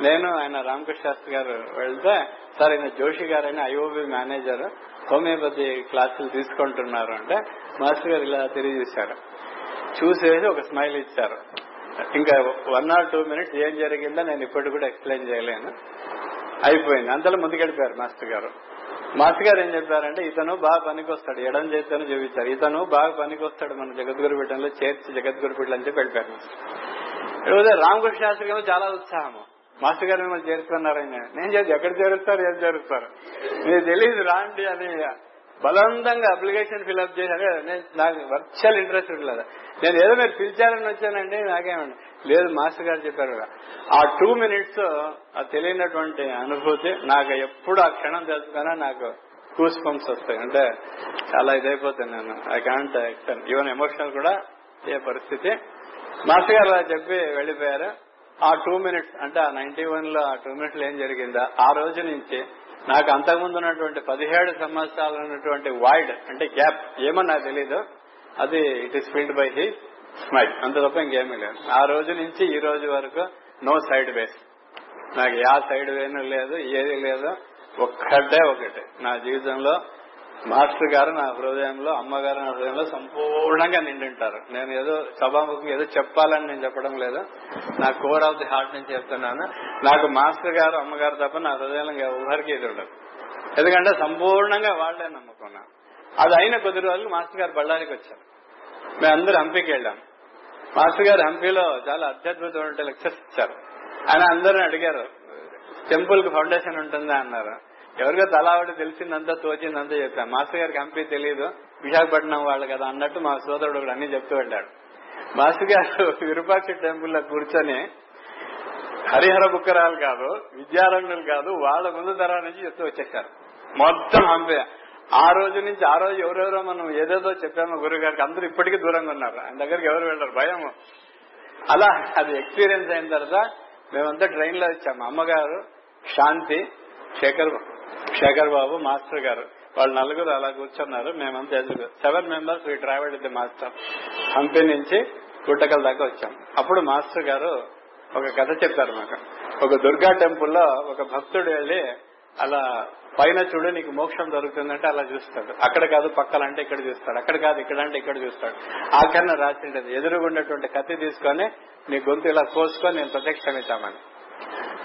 Speaker 1: నేను ఆయన రామకృష్ణ శాస్త్రి గారు వెళ్తే సార్ ఆయన జోషి గారు అని ఐఓబి మేనేజర్ హోమియోపతి క్లాసులు తీసుకుంటున్నారు అంటే మాస్టర్ గారు ఇలా తిరిగి చూశారు చూసేసి ఒక స్మైల్ ఇచ్చారు. ఇంకా వన్ ఆర్ టూ మినిట్స్ ఏం జరిగిందో నేను ఇప్పటికి కూడా ఎక్స్ప్లెయిన్ చేయలేను. అయిపోయింది. అంతలో ముందుకెళ్ళిపోయారు మాస్టర్ గారు. మాస్టర్ గారు ఏం చెప్పారంటే ఇతను బాగా పనికొస్తాడు. ఎడం చేతను చూపించారు ఇతను బాగా పనికొస్తాడు మన జగద్గురు పీఠంలో చేర్చి జగద్గురు పీఠం అని చెప్పి వెళ్ళిపోయారు రామకృష్ణ శాస్త్రి గారు చాలా ఉత్సాహము. మాస్టర్ గారు మిమ్మల్ని చేరుకున్నారని నేను చేసి ఎక్కడ చేరుస్తారు ఏం చేరుస్తారు? మీకు తెలియదు రాండి అని బలవంతంగా అప్లికేషన్ ఫిల్అప్ చేసి అదే నాకు వర్చువల్ ఇంట్రెస్ట్ లేదు నేను ఏదో మీరు పిలిచారని వచ్చానండి నాకేమండి. లేదు మాస్టర్ గారు చెప్పారు ఆ టూ మినిట్స్ ఆ తెలియనటువంటి అనుభూతి నాకు ఎప్పుడు ఆ క్షణం తెలుసుకున్నా నాకు కూస్ పంప్స్ వస్తాయి. అంటే చాలా ఇదైపోతాను నేను. I can't extend even emotional కూడా ఏ పరిస్థితి? మాస్టర్ గారు అలా చెప్పి వెళ్ళిపోయారు. ఆ టూ మినిట్స్ అంటే ఆ నైన్టీ వన్లో ఆ టూ మినిట్స్ ఏం జరిగిందా? ఆ రోజు నుంచి నాకు అంతకుముందు ఉన్నటువంటి పదిహేడు సంవత్సరాలు ఉన్నటువంటి వైడ్ అంటే గ్యాప్ ఏమో నాకు తెలీదు. అది it is filled by he smile అంత తప్ప ఇంకేమీ లేదు. ఆ రోజు నుంచి ఈ రోజు వరకు నో సైడ్ వేస్ నాకు యా సైడ్ వేను లేదు ఏది లేదు. ఒక్కటే ఒకటి. నా జీవితంలో మాస్టర్ గారు నా హృదయంలో అమ్మగారు నా హృదయంలో సంపూర్ణంగా నిండింటారు. నేను ఏదో సభాముఖం ఏదో చెప్పాలని నేను చెప్పడం లేదు. నా కోర్ ఆఫ్ ది హార్ట్ నుంచి చెప్తున్నాను. నాకు మాస్టర్ గారు అమ్మగారు తప్ప నా హృదయంలో ఎవరికి ఇది ఉండదు. ఎందుకంటే సంపూర్ణంగా వాళ్ళే నమ్ముకున్నా. అది అయిన కొద్ది రోజులు మాస్టర్ గారు బళ్ళారికి వచ్చారు. మేమందరూ హంపీకి వెళ్ళాం. మాస్టర్ గారు హంపీలో చాలా అత్యద్భుతమైన లెక్చర్స్ ఇచ్చారు. ఆయన అందరిని అడిగారు టెంపుల్కి ఫౌండేషన్ ఉంటుందా? అన్నారు. ఎవరికో తలావిడ తెలిసిందంతా తోచిందంతా చెప్పాం మాస్టర్ గారికి హంపీ తెలియదు విశాఖపట్నం వాళ్ళు కదా అన్నట్టు మా సోదరుడు కూడా అన్ని చెప్తూ వెళ్ళాడు. మాస్టర్ గారు విరూపాక్ష టెంపుల్లో కూర్చొని హరిహర బుక్కరాలు కాదు విద్యారంగులు కాదు వాళ్ళ ముందు తరాల నుంచి చెప్తూ వచ్చేసారు. మొత్తం హంపి. ఆ రోజు నుంచి ఆ రోజు ఎవరెవరో మనం ఏదేదో చెప్పామో గురువు గారికి అందరూ ఇప్పటికీ దూరంగా ఉన్నారు. ఆయన దగ్గరికి ఎవరు వెళ్ళరు. భయం అలా అది ఎక్స్పీరియన్స్ అయిన తర్వాత మేమంతా ట్రైన్లో వచ్చాము. అమ్మగారు శాంతి శేఖర్ శేఖర్ బాబు మాస్టర్ గారు. వాళ్ళు నలుగురు అలా కూర్చున్నారు. మేమంతా ఎదురు seven members we travel with master. Hampi నుంచి గుట్టకల దాకా వచ్చాం. అప్పుడు మాస్టర్ గారు ఒక కథ చెప్పారు మాకు. ఒక దుర్గా టెంపుల్లో ఒక భక్తుడు వెళ్ళి అలా పైన చూడు నీకు మోక్షం దొరుకుతుందంటే అలా చూస్తాడు. అక్కడ కాదు పక్కలంటే ఇక్కడ చూస్తాడు. అక్కడ కాదు ఇక్కడ అంటే ఇక్కడ చూస్తాడు. ఆఖరణ రాసిండేది. ఎదురుగుండేటువంటి కత్తి తీసుకొని నీ గొంతు ఇలా కోసుకొని నేను ప్రత్యక్షమిస్తామని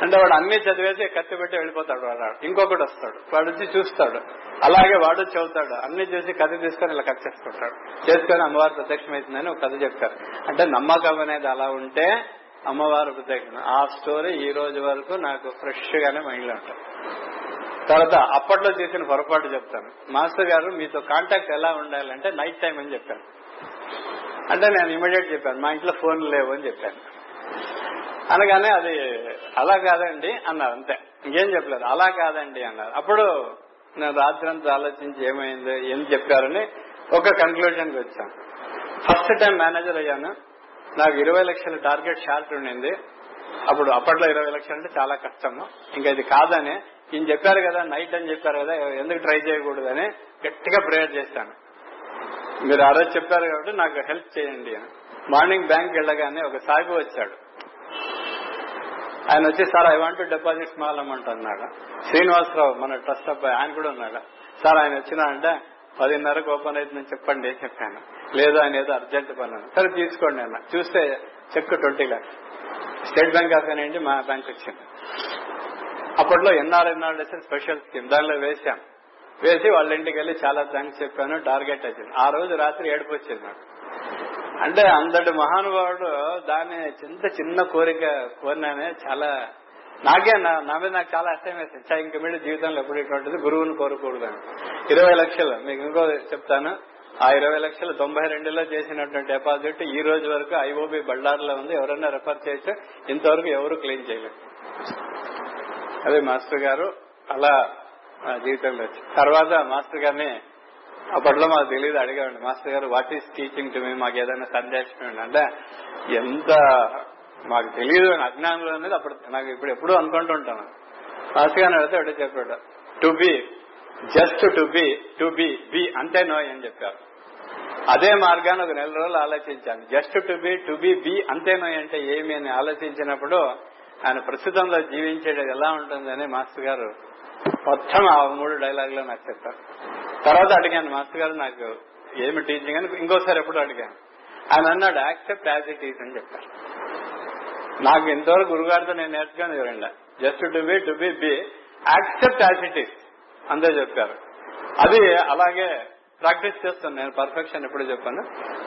Speaker 1: అంటే వాడు అన్ని చదివేసి కత్తి పెట్టి వెళ్ళిపోతాడు వాడు. ఇంకొకటి వస్తాడు. వాడు వచ్చి చూస్తాడు. అలాగే వాడు చదువుతాడు. అన్ని చూసి కథ తీసుకొని ఇలా కట్ చేసుకుంటాడు చేసుకొని అమ్మవారు ప్రత్యక్షమవుతుందని ఒక కథ చెప్తారు అంటే నమ్మకం అనేది అలా ఉంటే అమ్మవారు ప్రత్యక్షం. ఆ స్టోరీ ఈ రోజు వరకు నాకు ఫ్రెష్ గానే మైండ్లో ఉంటుంది తర్వాత అప్పట్లో చేసిన పొరపాటు చెప్తాను. మాస్టర్ గారు మీతో కాంటాక్ట్ ఎలా ఉండాలంటే నైట్ టైం అని చెప్పాను అంటే నేను ఇమీడియట్ చెప్పాను. మా ఇంట్లో ఫోన్ లేవు అని చెప్పాను. అనగానే అది అలా కాదండి అన్నారు అంతే. ఇంకేం చెప్పలేదు. అలా కాదండి అన్నారు. అప్పుడు నేను రాత్రి అంతా ఆలోచించి ఏమైంది ఏం చెప్పారని ఒక కన్క్లూజన్కి వచ్చాను. ఫస్ట్ టైం మేనేజర్ అయ్యాను. నాకు ఇరవై లక్షల టార్గెట్ షార్ట్ ఉండింది. అప్పుడు అప్పట్లో ఇరవై లక్షలు అంటే చాలా కష్టము. ఇంకా ఇది కాదని ఈయన చెప్పారు కదా నైట్ అని చెప్పారు కదా ఎందుకు ట్రై చేయకూడదని గట్టిగా ప్రేయర్ చేస్తాను. మీరు ఆ రోజు చెప్పారు కాబట్టి నాకు హెల్ప్ చేయండి అని. మార్నింగ్ బ్యాంక్ వెళ్ళగానే ఒక సాగు వచ్చాడు. ఆయన వచ్చి sir I want deposit small amount అన్నాడు. శ్రీనివాసరావు మన ట్రస్ట్ అబ్బాయి ఆయన కూడా ఉన్నాడు. సార్ ఆయన వచ్చినా అంటే పదిన్నరకు ఓపెన్ అవుతుందని చెప్పండి చెప్పాను. లేదు ఆయన ఏదో అర్జెంట్ పని సరే తీసుకోండి అన్న. చూస్తే cheque twenty lakhs. State Bank of అండి మా బ్యాంక్ వచ్చింది. అప్పట్లో ఎన్ఆర్ ఎన్ఆర్ స్పెషల్ స్కీమ్ దానిలో వేశాం. వేసి వాళ్ళ ఇంటికి వెళ్ళి చాలా థ్యాంక్స్ చెప్పాను టార్గెట్ వచ్చింది. ఆ రోజు రాత్రి ఏడుపు వచ్చింది నాకు. అంటే అంతటి మహానుభావుడు దాన్ని చింత చిన్న కోరిక కోరినానే చాలా నాకే నా మీద నాకు చాలా అష్టం వేసింది ఇంక మీద జీవితంలో ఎప్పుడు ఇటువంటిది గురువుని కోరకూడదని ఇరవై లక్షలు మీకు ఇంకో చెప్తాను. ఆ ఇరవై లక్షలు తొంభై రెండులో చేసినటువంటి డిపాజిట్ ఈ రోజు వరకు ఐఓబి బళ్ళార్లో ఉంది. ఎవరైనా రెఫర్ చేస్తే ఇంతవరకు ఎవరు క్లెయిమ్ చేయలేదు. అదే మాస్టర్ గారు అలా జీవితం జీవితంలో తర్వాత మాస్టర్ గారిని అప్పట్లో మాకు తెలియదు అడిగాడు మాస్టర్ గారు what is teaching to me మాకు ఏదైనా సందేశం అంటే ఎంత మాకు తెలియదు అజ్ఞానంలో అనేది అప్పుడు నాకు ఇప్పుడు ఎప్పుడు అనుకుంటుంటాను మాస్టర్ గారిని అడిగితే ఒకటే చెప్పాడు to be just to be to be be అంతే నో అని చెప్పారు. అదే మార్గాన్ని ఒక నెల రోజులు ఆలోచించాను. Just to be to be be అంతేనో అంటే ఏమి అని ఆలోచించినప్పుడు ఆయన ప్రస్తుతంలో జీవించేది ఎలా ఉంటుందని మాస్టర్ గారు మొత్తం ఆ మూడు డైలాగులు నాకు చెప్పారు. తర్వాత అడిగాను మాస్టర్ గారు నాకు ఏమి టీచింగ్ అని ఇంకోసారి ఎప్పుడు అడిగాను. ఆయన అన్నాడు యాక్సెప్ట్ యాజ్ ఇట్ ఈస్ అని చెప్పారు. నాకు ఇంతవరకు గురుగారితో నేను నేర్చుకుని చూడండి just to be to be be accept as it is అంతే చెప్పారు. అది అలాగే ప్రాక్టీస్ చేస్తాను నేను పర్ఫెక్షన్ ఎప్పుడు చెప్పాను.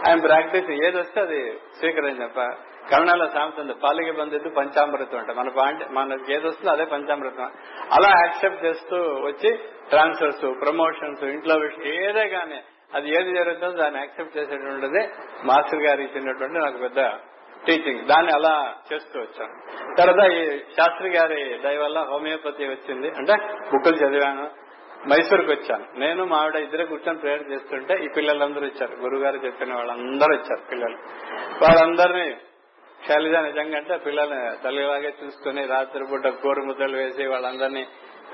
Speaker 1: ఆయన ప్రాక్టీస్ ఏది వస్తే అది స్వీకరించి చెప్ప. కన్నడలో సామెత పాలికి బంధిద్దు పంచామృతం అంటే. మన పాయింట్ మనకి ఏది వస్తుందో అదే పంచామృతం. అలా యాక్సెప్ట్ చేస్తూ వచ్చి ట్రాన్స్ఫర్స్ ప్రమోషన్స్ ఇంట్లో విషయం ఏదే కానీ అది ఏది జరుగుతుందో దాన్ని యాక్సెప్ట్ చేసేటువంటిది మాస్టర్ గారు ఇచ్చినటువంటి నాకు పెద్ద టీచింగ్ దాన్ని అలా చేస్తూ వచ్చాను. తర్వాత ఈ శాస్త్రి గారి దయ వల్ల హోమియోపతి వచ్చింది. అంటే బుక్కులు చదివాను. మైసూర్కి వచ్చాను. నేను మా ఆవిడ ఇద్దరే కూర్చొని ప్రేయర్ చేస్తుంటే ఈ పిల్లలందరూ వచ్చారు. గురుగారు చెప్పిన వాళ్ళందరూ వచ్చారు పిల్లలు. వాళ్ళందరినీ శైలజ నిజంగా అంటే పిల్లల్ని తల్లిలాగే చూసుకుని రాత్రి పూట కోరు ముద్దలు వేసి వాళ్ళందరినీ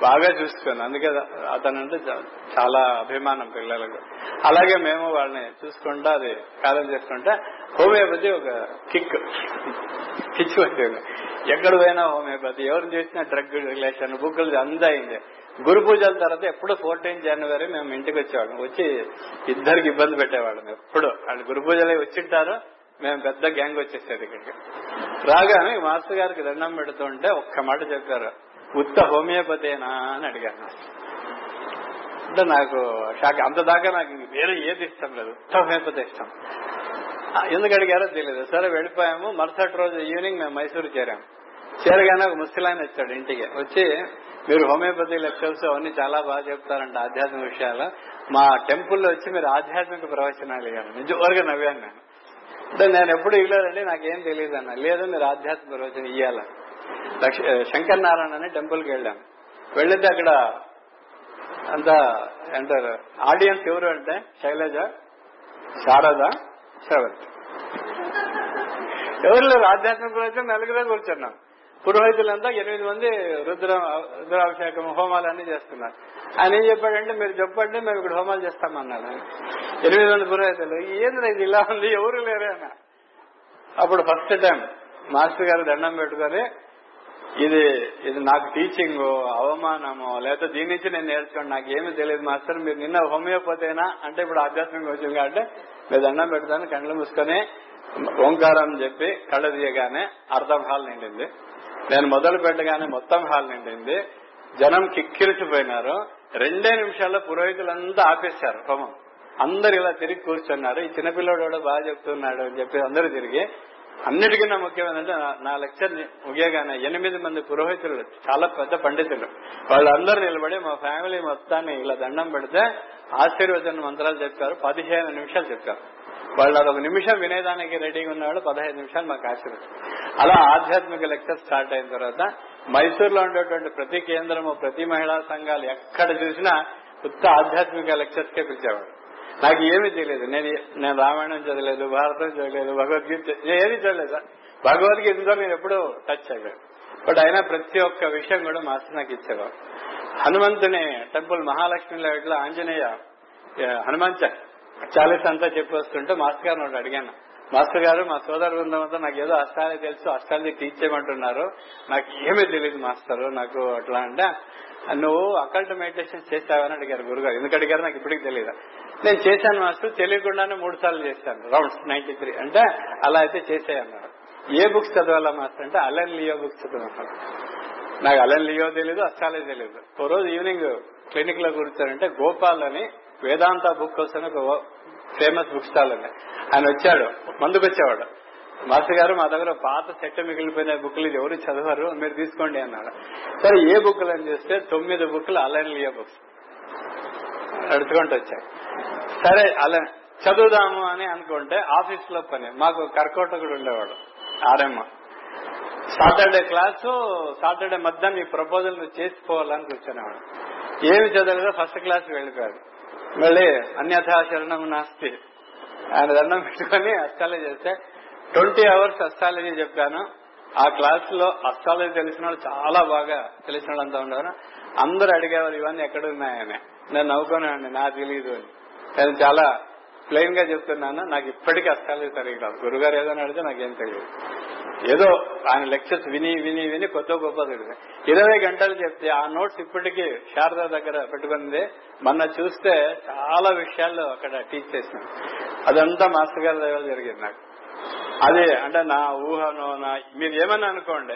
Speaker 1: బాగా చూసుకుని అందుకే అతను అంటే చాలా అభిమానం పిల్లలకు. అలాగే మేము వాళ్ళని చూసుకుంటా అది కాలం చేసుకుంటే హోమియోపతి ఒక కిక్ కిచ్ వచ్చింది. ఎక్కడ పోయినా హోమియోపతి ఎవరు చూసినా డ్రగ్ రిలేషన్ బుక్కులు అంతా అయింది గురు పూజల తర్వాత ఎప్పుడు ఫోర్టీన్ జనవరి మేము ఇంటికి వచ్చేవాళ్ళం. వచ్చి ఇద్దరికి ఇబ్బంది పెట్టేవాళ్ళం ఎప్పుడు. వాళ్ళు గురు పూజలు వచ్చింటారు మేము పెద్ద గ్యాంగ్ వచ్చేసేది ఇక్కడికి. రాగానే మాస్టర్ గారికి దండం పెడుతుంటే ఒక్క మాట చెప్పారు. ఉత్త హోమియోపతేనా అని అడిగాను అంటే నాకు షాక్ అంత దాకా నాకు వేరే ఏది ఇష్టం లేదు. ఉత్త హోమియోపతి ఇష్టం. ఎందుకు అడిగారో తెలియదు. సరే వెళ్ళిపోయాము. మరుసటి రోజు ఈవినింగ్ మేము మైసూరు చేరాము చేరగానే ఒక ముసలాయన వచ్చాడు ఇంటికి. వచ్చి మీరు హోమియోపతి లెక్చర్స్ అవన్నీ చాలా బాగా చెప్తారంట ఆధ్యాత్మిక విషయాలు. మా టెంపుల్లో వచ్చి మీరు ఆధ్యాత్మిక ప్రవచనాలు ఇవ్వాలి. నిజంగా నవ్వాను నేను. అంటే నేను ఎప్పుడు ఇవ్వలేదండి నాకేం తెలియదు అన్న లేదు మీరు ఆధ్యాత్మిక ప్రవచనం ఇవ్వాలి శంకర్ నారాయణ అని టెంపుల్కి వెళ్ళాను వెళ్ళితే అక్కడ అంత అంటారు ఆడియన్స్ ఎవరు అంటే శైలజ శారద సెవెంత్ ఎవరు లేరు ఆధ్యాత్మిక గురించి నలుగురే కూర్చున్నాం పురోహితులంతా ఎనిమిది మంది రుద్ర రుద్రాభిషేకం హోమాలన్నీ చేస్తున్నారు. ఆయన ఏం చెప్పాడంటే మీరు చెప్పండి మేము ఇక్కడ హోమాలు చేస్తామన్నాడు ఎనిమిది మంది పురోహితులు ఏంది ఇది ఇలా ఉంది? ఎవరు లేరే? అన్న. అప్పుడు ఫస్ట్ టైం మాస్టర్ గారు దండం పెట్టుకొని ఇది ఇది నాకు టీచింగ్ అవమానమో లేకపోతే దీని నుంచి నేను నేర్చుకోండి నాకు ఏమీ తెలియదు మాస్టర్ మీరు నిన్న హోమియోపతేనా? అంటే ఇప్పుడు ఆధ్యాత్మిక వచ్చింది కాబట్టి మీరు దండం పెడతాను కళ్ళు మూసుకొని ఓంకారం చెప్పి కళ్ళు తీయగానే అర్థం హాల్ నిండింది. నేను మొదలు పెట్టగానే మొత్తం హాల్ నిండింది. జనం కిక్కిరిచిపోయినారు రెండే నిమిషాల్లో పురోహితులంతా ఆపేశారు హోమం. అందరు ఇలా తిరిగి కూర్చున్నారు. ఈ చిన్నపిల్లడు కూడా బాగా చెప్తున్నాడు అని చెప్పి అందరూ తిరిగి అన్నిటికన్నా ముఖ్యమైనది నా- నా లెక్చర్ ముగియగానే ఎనిమిది మంది పురోహితులు చాలా పెద్ద పండితులు. వాళ్ళందరూ నిలబడి మా ఫ్యామిలీ మొత్తాన్ని ఇలా దండం పెడితే ఆశీర్వచన మంత్రాలు చెప్పారు పదిహేను నిమిషాలు చెప్పారు. వాళ్ళు అదొక నిమిషం వినేదానికి రెడీగా ఉన్నాడు పదహైదు నిమిషాలు మాకు ఆశీర్వచనం. అలా ఆధ్యాత్మిక లెక్చర్ స్టార్ట్ అయిన తర్వాత మైసూరులో ఉండేటువంటి ప్రతి కేంద్రము ప్రతి మహిళా సంఘాలు ఎక్కడ చూసినా కొత్త ఆధ్యాత్మిక లెక్చర్స్ కే పిలిచేవాడు నాకు ఏమీ తెలియదు. నేను నేను రామాయణం చదవలేదు భారతం చదవలేదు భగవద్గీత నేను ఏది చదవలేదు. సార్ భగవద్గీతతో నేను ఎప్పుడూ టచ్ చేయలేదు. బట్ అయినా ప్రతి ఒక్క విషయం కూడా మాస్టర్ నాకు ఇచ్చారు. హనుమంతుని టెంపుల్ మహాలక్ష్మి ఇట్లా ఆంజనేయ ఏ, హనుమంత చాలీస్ అంతా చెప్పి వస్తుంటే మాస్టర్ గారు ఒకటి అడిగాను. మాస్టర్ గారు మా సోదర బృందం అంతా నాకు ఏదో అష్టాలజీ తెలుసు అష్టాలజీ టీచ్ చేయమంటున్నారు. నాకు ఏమీ తెలియదు మాస్టర్ నాకు అట్లా అంటే నువ్వు అకల్ట్ మెడిటేషన్ చేస్తావని అడిగారు గురుగారు. ఎందుకు అడిగారు? నాకు ఇప్పటికి తెలియదు. నేను చేశాను మాస్టర్ తెలియకుండానే మూడు సార్లు చేశాను. Rounds ninety three. అంటే అలా అయితే చేసేయన్నారు. ఏ బుక్స్ చదవాలా మాస్టర్ అంటే అలెన్ లియో బుక్స్ చదవాలి నాకు అలెన్ లియో తెలియదు అష్టాలజీ తెలియదు ఓ రోజు ఈవినింగ్ క్లినిక్లో కూర్చోనంటే గోపాల్ అని వేదాంత బుక్ కోసం ఒక ఫేమస్ బుక్ స్టాల్ ఉంది. ఆయన వచ్చాడు మందుకు వచ్చేవాడు. మాస్టర్ గారు మా దగ్గర పాత సెట్ మిగిలిపోయిన బుక్లు ఎవరు చదవరు మీరు తీసుకోండి అన్నాడు. సరే ఏ బుక్లు అని చేస్తే తొమ్మిది బుక్లు అలెన్ లియో బుక్స్. నడుచుకుంటూ వచ్చాయి సరే అలా చదువుదాము అని అనుకుంటే ఆఫీస్లో పని. మాకు కర్కోటకుడు ఉండేవాడు ఆర్ఎం సాటర్డే క్లాసు సాటర్డే మధ్యాహ్నం ఈ ప్రపోజల్ నువ్వు చేసుకోవాలని కూర్చునేవాడు. ఏమి చదవలేదో ఫస్ట్ క్లాస్ వెళ్ళిపోయాడు. మళ్ళీ అన్యథాశరణం నాస్తి. ఆయన దండం పెట్టుకొని అస్ట్రాలజీ చేస్తే ట్వంటీ అవర్స్ అస్ట్రాలజీ చెప్పాను. ఆ క్లాస్లో అస్ట్రాలజీ తెలిసిన వాళ్ళు చాలా బాగా తెలిసిన వాళ్ళంతా ఉండేవారు. అందరూ అడిగేవారు ఇవన్నీ ఎక్కడ ఉన్నాయని. నేను నవ్వుకున్నానండి నాకు తెలియదు అని. నేను చాలా ప్లెయిన్గా చెప్తున్నాను నాకు ఇప్పటికీ అస్సలు సరిగ్గా గురుగారు ఏదో అడిగితే నాకేం తెలియదు ఏదో ఆయన లెక్చర్స్ విని విని విని కొత్త గొప్ప తెలియదు ఇరవై గంటలు చెప్తే ఆ నోట్స్ ఇప్పటికీ శారద దగ్గర పెట్టుకుంది. మొన్న చూస్తే చాలా విషయాల్లో అక్కడ టీచ్ చేసిన. అదంతా మాస్టర్ గారి దగ్గర జరిగింది నాకు. అదే అంటే నా ఊహను నా మీరు ఏమని అనుకోండి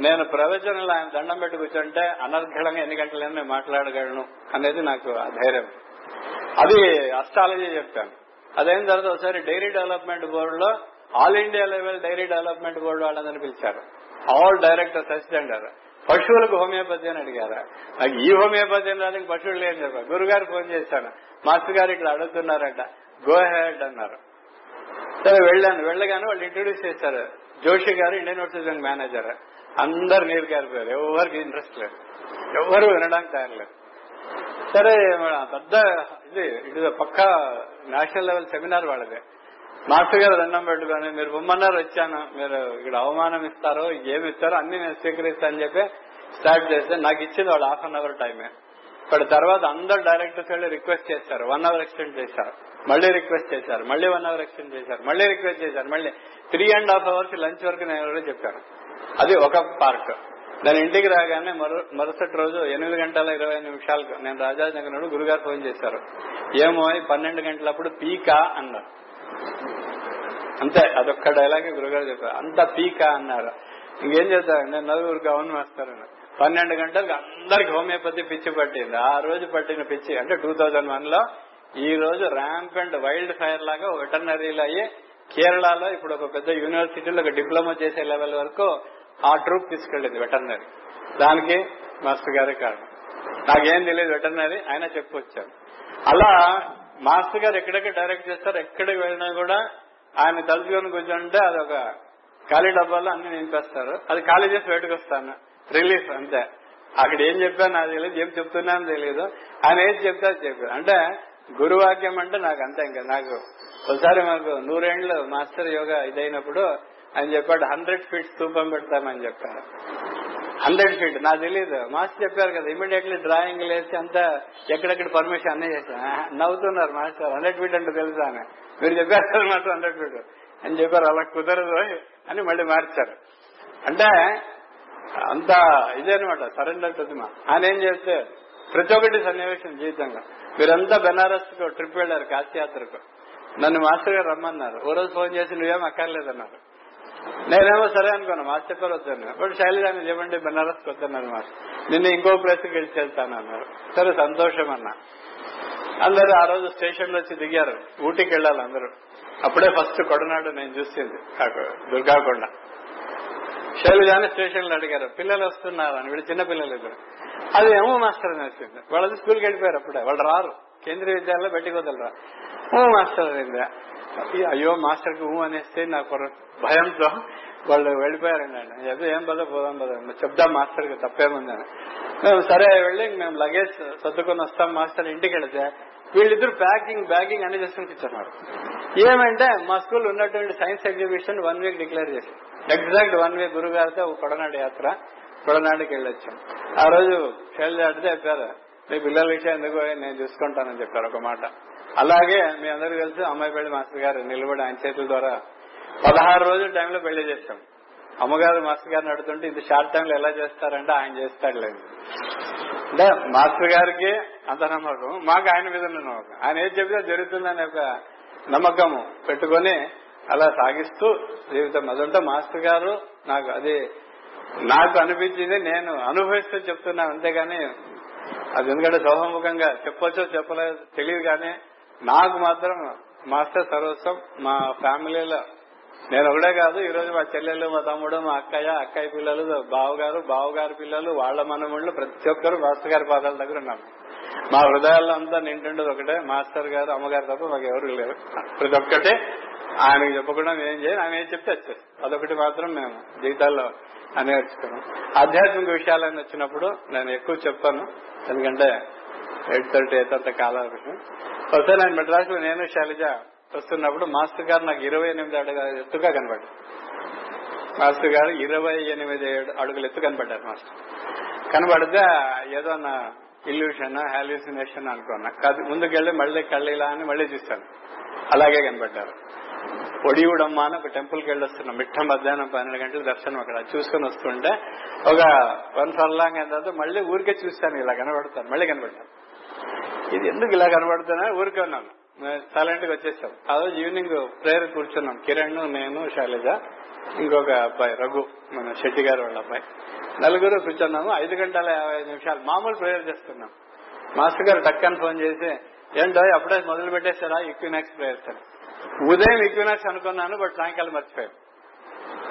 Speaker 1: నేను ప్రవచనంలో ఆయన దండం పెట్టి కూర్చుంటే అనర్ఘళంగా ఎన్ని గంటలైనా నేను మాట్లాడగలను అనేది నాకు ధైర్యం. అది అస్ట్రాలజీ చెప్పాను. అదైన తర్వాత ఒకసారి డైరీ డెవలప్మెంట్ బోర్డులో all India level dairy development board వాళ్ళందరినీ పిలిచారు. ఆల్ డైరెక్టర్స్ అసిస్టెంట్ పశువులకు హోమియోపతి అని అడిగారా. నాకు ఈ హోమియోపతి అని పశువులు లేని చెప్పారు. గురుగారు ఫోన్ చేశాను. మాస్టర్ గారు ఇట్లా అడుగుతున్నారట. గో హెడ్ అన్నారు. సరే వెళ్ళాను. వెళ్ళగానే వాళ్ళు ఇంట్రొడ్యూస్ చేశారు. జోషి గారు ఇండియన్ యూనివర్సిటీ మేనేజర్. అందరు నీరు కారిపోయారు ఎవరికి ఇంట్రెస్ట్ లేదు. ఎవరు వినడానికి తయారలేదు సరే పెద్ద ఇది ఇది పక్క నేషనల్ లెవెల్ సెమినార్ వాళ్ళది. మాస్టర్ గారు దండం పెట్టుకొని మీరు బొమ్మన్నారు వచ్చాను. మీరు ఇక్కడ అవమానం ఇస్తారో ఏమి ఇస్తారో అన్ని నేను స్వీకరిస్తానని చెప్పి స్టార్ట్ చేస్తే నాకు ఇచ్చింది వాళ్ళు హాఫ్ అన్ అవర్ టైమే. ఇక్కడ తర్వాత అందరు డైరెక్టర్స్ వెళ్ళి రిక్వెస్ట్ చేశారు. వన్ అవర్ ఎక్స్టెండ్ చేశారు. మళ్ళీ రిక్వెస్ట్ చేశారు. మళ్ళీ వన్ అవర్ ఎక్స్టెండ్ చేశారు. మళ్ళీ రిక్వెస్ట్ చేశారు. మళ్ళీ three and half hours lunch వరకు నేను చెప్పాను అది ఒక పార్ట్ దాని ఇంటికి రాగానే మరుసటి రోజు ఎనిమిది గంటల ఇరవై నిమిషాలకు నేను రాజానగర్ నుండి గురుగారు ఫోన్ చేశారు. ఏమో పన్నెండు గంటలప్పుడు పీకా అన్నారు. అంతే అదొక్క డైలాగే గురుగారు చెప్పారు. అంత పీకా అన్నారు. ఇంకేం చేస్తారు నేను నలుగురికి అవును వేస్తారని పన్నెండు గంటలకు అందరికి హోమియోపతి పిచ్చి పట్టింది. ఆ రోజు పట్టిన పిచ్చి అంటే టూ థౌజండ్ వన్లో ఈ రోజు ర్యాంప్ అండ్ వైల్డ్ ఫైర్ లాగా వెటర్నరీలు అయ్యి కేరళలో ఇప్పుడు ఒక పెద్ద యూనివర్సిటీలో ఒక డిప్లొమా చేసే లెవెల్ వరకు ఆ ట్రూప్ తీసుకెళ్ళింది వెటర్నరీ. దానికి మాస్టర్ గారే కారణం. నాకేం తెలియదు వెటర్నరీ ఆయన చెప్పొచ్చారు. అలా మాస్టర్ గారు ఎక్కడెక్కడ డైరెక్ట్ చేస్తారు ఎక్కడికి వెళ్ళినా కూడా ఆయన తలుచుకొని కూర్చుంటే అదొక ఖాళీ డబ్బాలో అన్ని నింపేస్తారు. అది ఖాళీ చేసి బయటకు వస్తాను. రిలీఫ్ అంతే. అక్కడ ఏం చెప్పాను నాకు తెలియదు ఏం చెప్తున్నాను తెలియదు. ఆయన ఏం చెప్తే అది చెప్పారు. అంటే గురువాక్యం అంటే నాకు అంతే ఇంకా. నాకు ఒకసారి మాకు నూరేండ్లు మాస్టర్ యోగా ఇదైనప్పుడు ఆయన చెప్పాడు హండ్రెడ్ ఫీట్ స్తూపం పెడతామని చెప్పారు. హండ్రెడ్ ఫీట్ నాకు తెలియదు మాస్టర్ చెప్పారు కదా ఇమీడియట్లీ డ్రాయింగ్ లేసి అంతా ఎక్కడెక్కడ పర్మిషన్ అన్నీ చేశాను నవ్వుతున్నారు మాస్టర్ హండ్రెడ్ ఫీట్ అంటే తెలుసా? అని. మీరు చెప్పారు మాస్టర్ హండ్రెడ్ ఫీట్. అని చెప్పారు అలా కుదరదు అని. మళ్ళీ మార్చారు. అంటే అంత ఇదే అనమాట సరెండర్ ప్రతిమ. ఆయన ఏం చేస్తే ప్రతి ఒక్కటి సన్నివేశం జీవితంగా. మీరంతా బెనారస్కు ట్రిప్ వెళ్ళారు కాశీయాత్రకు. నన్ను మాస్టర్ గారు రమ్మన్నారు. ఓ రోజు ఫోన్ చేసి నువ్వేం అక్కర్లేదన్నారు. నేనేమో సరే అనుకున్నా మాస్టర్ చెప్పారు వద్దాను. బట్ శైలజాన్ని చెప్పండి బెనారస్ వద్దన్నారు మాస్టర్. నిన్ను ఇంకో ప్లేస్కి వెళ్ళి వెళ్తాను అన్నారు సరే సంతోషం అన్నా అందరూ ఆ రోజు స్టేషన్లో వచ్చి దిగారు. ఊటీకి వెళ్ళాలి అందరూ. అప్పుడే ఫస్ట్ కొడనాడు నేను చూసింది దుర్గాకొండ. శైలజాని స్టేషన్లో అడిగారు పిల్లలు వస్తున్నారు? అని. వీళ్ళు చిన్న పిల్లలు ఇద్దరు అది ఏమో మాస్టర్ అని వచ్చింది వాళ్ళది స్కూల్కి వెళ్ళిపోయారు అప్పుడే. వాళ్ళు రారు. కేంద్రీయ విద్యాలయంలో బయటికి వదలరా. ఓ మాస్టర్ అయిందా అయ్యో మాస్టర్కి ఊ అనేస్తే నాకు భయంతో వాళ్ళు వెళ్ళిపోయారండి ఏదో ఏం పద పోదాం పద చెప్దాం మాస్టర్కి తప్పేముందని మేము సరే వెళ్ళి మేము లగేజ్ సర్దుకొని వస్తాం మాస్టర్ ఇంటికి వెళితే. వీళ్ళిద్దరు ప్యాకింగ్ బ్యాగింగ్ అన్ని చేసుకుని కూర్చున్నారు. ఏమంటే మా స్కూల్ ఉన్నటువంటి science exhibition one week declare చేసి ఎగ్జాక్ట్ వన్ వీక్ గురుగారితో ఒక కొడనాడు యాత్ర. కొడనాడుకి వెళ్ళొచ్చాం. ఆ రోజు శైలజ చెప్పారు మీ పిల్లల విషయం ఎందుకు నేను చూసుకుంటానని చెప్పారు ఒక మాట. అలాగే మీ అందరికి తెలుసు అమ్మాయి పెళ్ళి మాస్టర్ గారు నిలబడి ఆయన చేతుల ద్వారా పదహారు రోజుల టైంలో పెళ్ళి చేస్తాం అమ్మగారు మాస్టర్ గారిని అడుగుతుంటే ఇది షార్ట్ టైంలో ఎలా చేస్తారంటే ఆయన చేస్తాడులేదు అంటే మాస్టర్ గారికి అంత నమ్మకం మాకు ఆయన మీద నమ్మకం. ఆయన ఏది చెబితే జరుగుతుందనే ఒక నమ్మకము పెట్టుకొని అలా సాగిస్తూ జీవితం. అదంటే మాస్టర్ గారు నాకు అది నాకు అనిపించింది నేను అనుభవిస్తూ చెప్తున్నాను అంతేగాని అది ఎందుకంటే సౌహముఖంగా చెప్పొచ్చో చెప్పలేదు తెలియదు కానీ నాకు మాత్రం మాస్టర్ సర్వస్వం మా ఫ్యామిలీలో నేను ఒకడే కాదు ఈ రోజు మా చెల్లెలు మా తమ్ముడు మా అక్కయ్య అక్కయ్య పిల్లలు బావగారు బావగారు పిల్లలు వాళ్ళ మనముళ్ళు ప్రతి ఒక్కరు మాస్టర్ గారి పాదాల దగ్గర ఉన్నాం. మా హృదయాల్లో అంతా నింటుండేది ఒకటే మాస్టర్ గారు అమ్మగారు తప్ప మాకు ఎవరు లేరు. ప్రతి ఒక్కటే ఆయనకు చెప్పకుండా ఏం చేయాలి ఆయన ఏం చెప్తే వచ్చేది అదొకటి మాత్రం మేము జీవితాల్లో నేర్చుకున్నాం ఆధ్యాత్మిక విషయాలని వచ్చినప్పుడు నేను ఎక్కువ చెప్తాను. ఎందుకంటే ఎయిట్ థర్టీ అయితే అంత కాల విషయం ఒకసారి నేను మెడ్రాస్లో నేను శైలజ వస్తున్నప్పుడు మాస్టర్ గారు నాకు ఇరవై ఎనిమిది అడుగుల ఎత్తుగా కనబడ్డారు. మాస్టర్ గారు ఇరవై ఎనిమిది అడుగులు ఎత్తు కనబడ్డారు మాస్టర్. కనబడితే ఏదో నా ఇల్యూషన్ హాల్యూసినేషన్ అనుకున్నా కాదు. ముందుకెళ్ళి మళ్ళీ కళ్ళిలా అని మళ్ళీ చూశాను అలాగే కనబడ్డారు. పొడియుడమ్మ అని ఒక టెంపుల్కి వెళ్ళి వస్తున్నాం మిట్ట మధ్యాహ్నం పన్నెండు గంటల దర్శనం అక్కడ. చూసుకుని వస్తుంటే ఒక వన్ ఫర్లాంగ్ అయిన తర్వాత మళ్ళీ ఊరికే చూస్తాను ఇలా కనబడతాను. మళ్ళీ కనబడతాను. ఇది ఎందుకు ఇలా కనబడుతున్నా? ఊరికే ఉన్నాను సైలెంట్గా వచ్చేసాం. ఆ రోజు ఈవినింగ్ ప్రేయర్ కూర్చున్నాం. కిరణ్ నేను శైలజ ఇంకొక అబ్బాయి రఘు మన శెట్టి గారు వాళ్ళ అబ్బాయి. నలుగురు కూర్చున్నాము. ఐదు గంటల యాభై నిమిషాలు మామూలు ప్రేయర్ చేస్తున్నాం. మాస్టర్ గారు టక్కని ఫోన్ చేసి ఏంటో అప్పుడే మొదలు పెట్టేశారా? ఈక్వినాక్స్ ప్రేయర్ సార్ ఉదయం ఈక్వినాక్స్ అనుకున్నాను బట్ సాయంకాలం మర్చిపోయాను.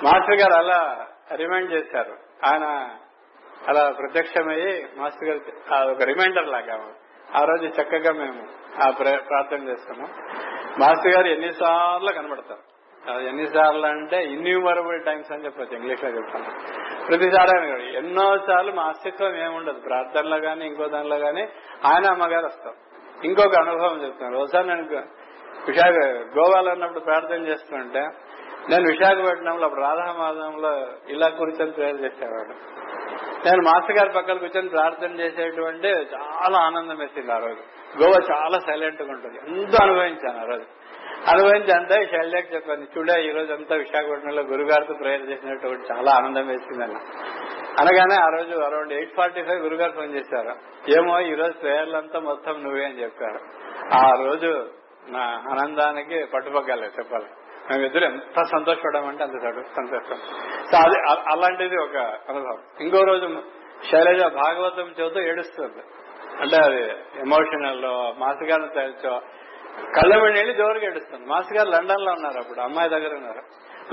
Speaker 1: మాస్టర్ గారు అలా రిమైండ్ చేశారు. ఆయన అలా ప్రత్యక్షమయ్యి మాస్టర్ గారు ఒక రిమైండర్ లాగా ఆ రోజు చక్కగా మేము ఆ ప్రార్థన చేస్తాము. మాస్టర్ గారు ఎన్నిసార్లు కనబడతారు. ఎన్నిసార్లు అంటే ఇన్యూమరబుల్ టైమ్స్ అని చెప్పచ్చు ఇంగ్లీష్లో చెప్తాను. ప్రతిసారి ఎన్నో సార్లు మా అస్తిత్వం ఏముండదు. ప్రార్థనలో గానీ ఇంకో దానిలో గానీ ఆయన అమ్మగారు వస్తారు. ఇంకొక అనుభవం చెప్తాను. ఒకసారి నేను విశాఖ గోవాలో ఉన్నప్పుడు ప్రార్థన చేస్తుంటే నేను విశాఖపట్నంలో అప్పుడు రాధామాధంలో ఇలా కూర్చొని ప్రేయర్ చేసేవాడు. నేను మాస్టర్ గారి పక్కన కూర్చొని ప్రార్థన చేసేటువంటి చాలా ఆనందం వేసింది ఆ రోజు. గోవా చాలా సైలెంట్గా ఉంటుంది. ఎంతో అనుభవించాను ఆ రోజు. అనుభవించి అంతా శైలజకి చెప్పాను. చూడే ఈ రోజు అంతా విశాఖపట్నంలో గురుగారితో ప్రేయర్ చేసినటువంటి చాలా ఆనందం వేసిందన్న అనగానే ఆ రోజు అరౌండ్ ఎయిట్ ఫార్టీ ఫైవ్ గురుగారు ఫోన్ చేశారు. ఏమో ఈ రోజు ప్రేయర్లంతా మొత్తం నువ్వే అని చెప్పారు. ఆ రోజు నా ఆనందానికి పట్టుపక్కలే చెప్పాలి. మేమిద్దరు ఎంత సంతోషపడమంటే అంత సంతోషం. సో అది అలాంటిది ఒక అనుభవం. ఇంకో రోజు శైలజ భాగవతం చదువుతూ ఏడుస్తుంది. అంటే అది ఎమోషనల్ మాస్ గారిని తెలుసో కళ్ళ వెళ్ళి జోరుగా ఏడుస్తుంది. మాస్ గారు లండన్లో ఉన్నారు అప్పుడు అమ్మాయి దగ్గర ఉన్నారు.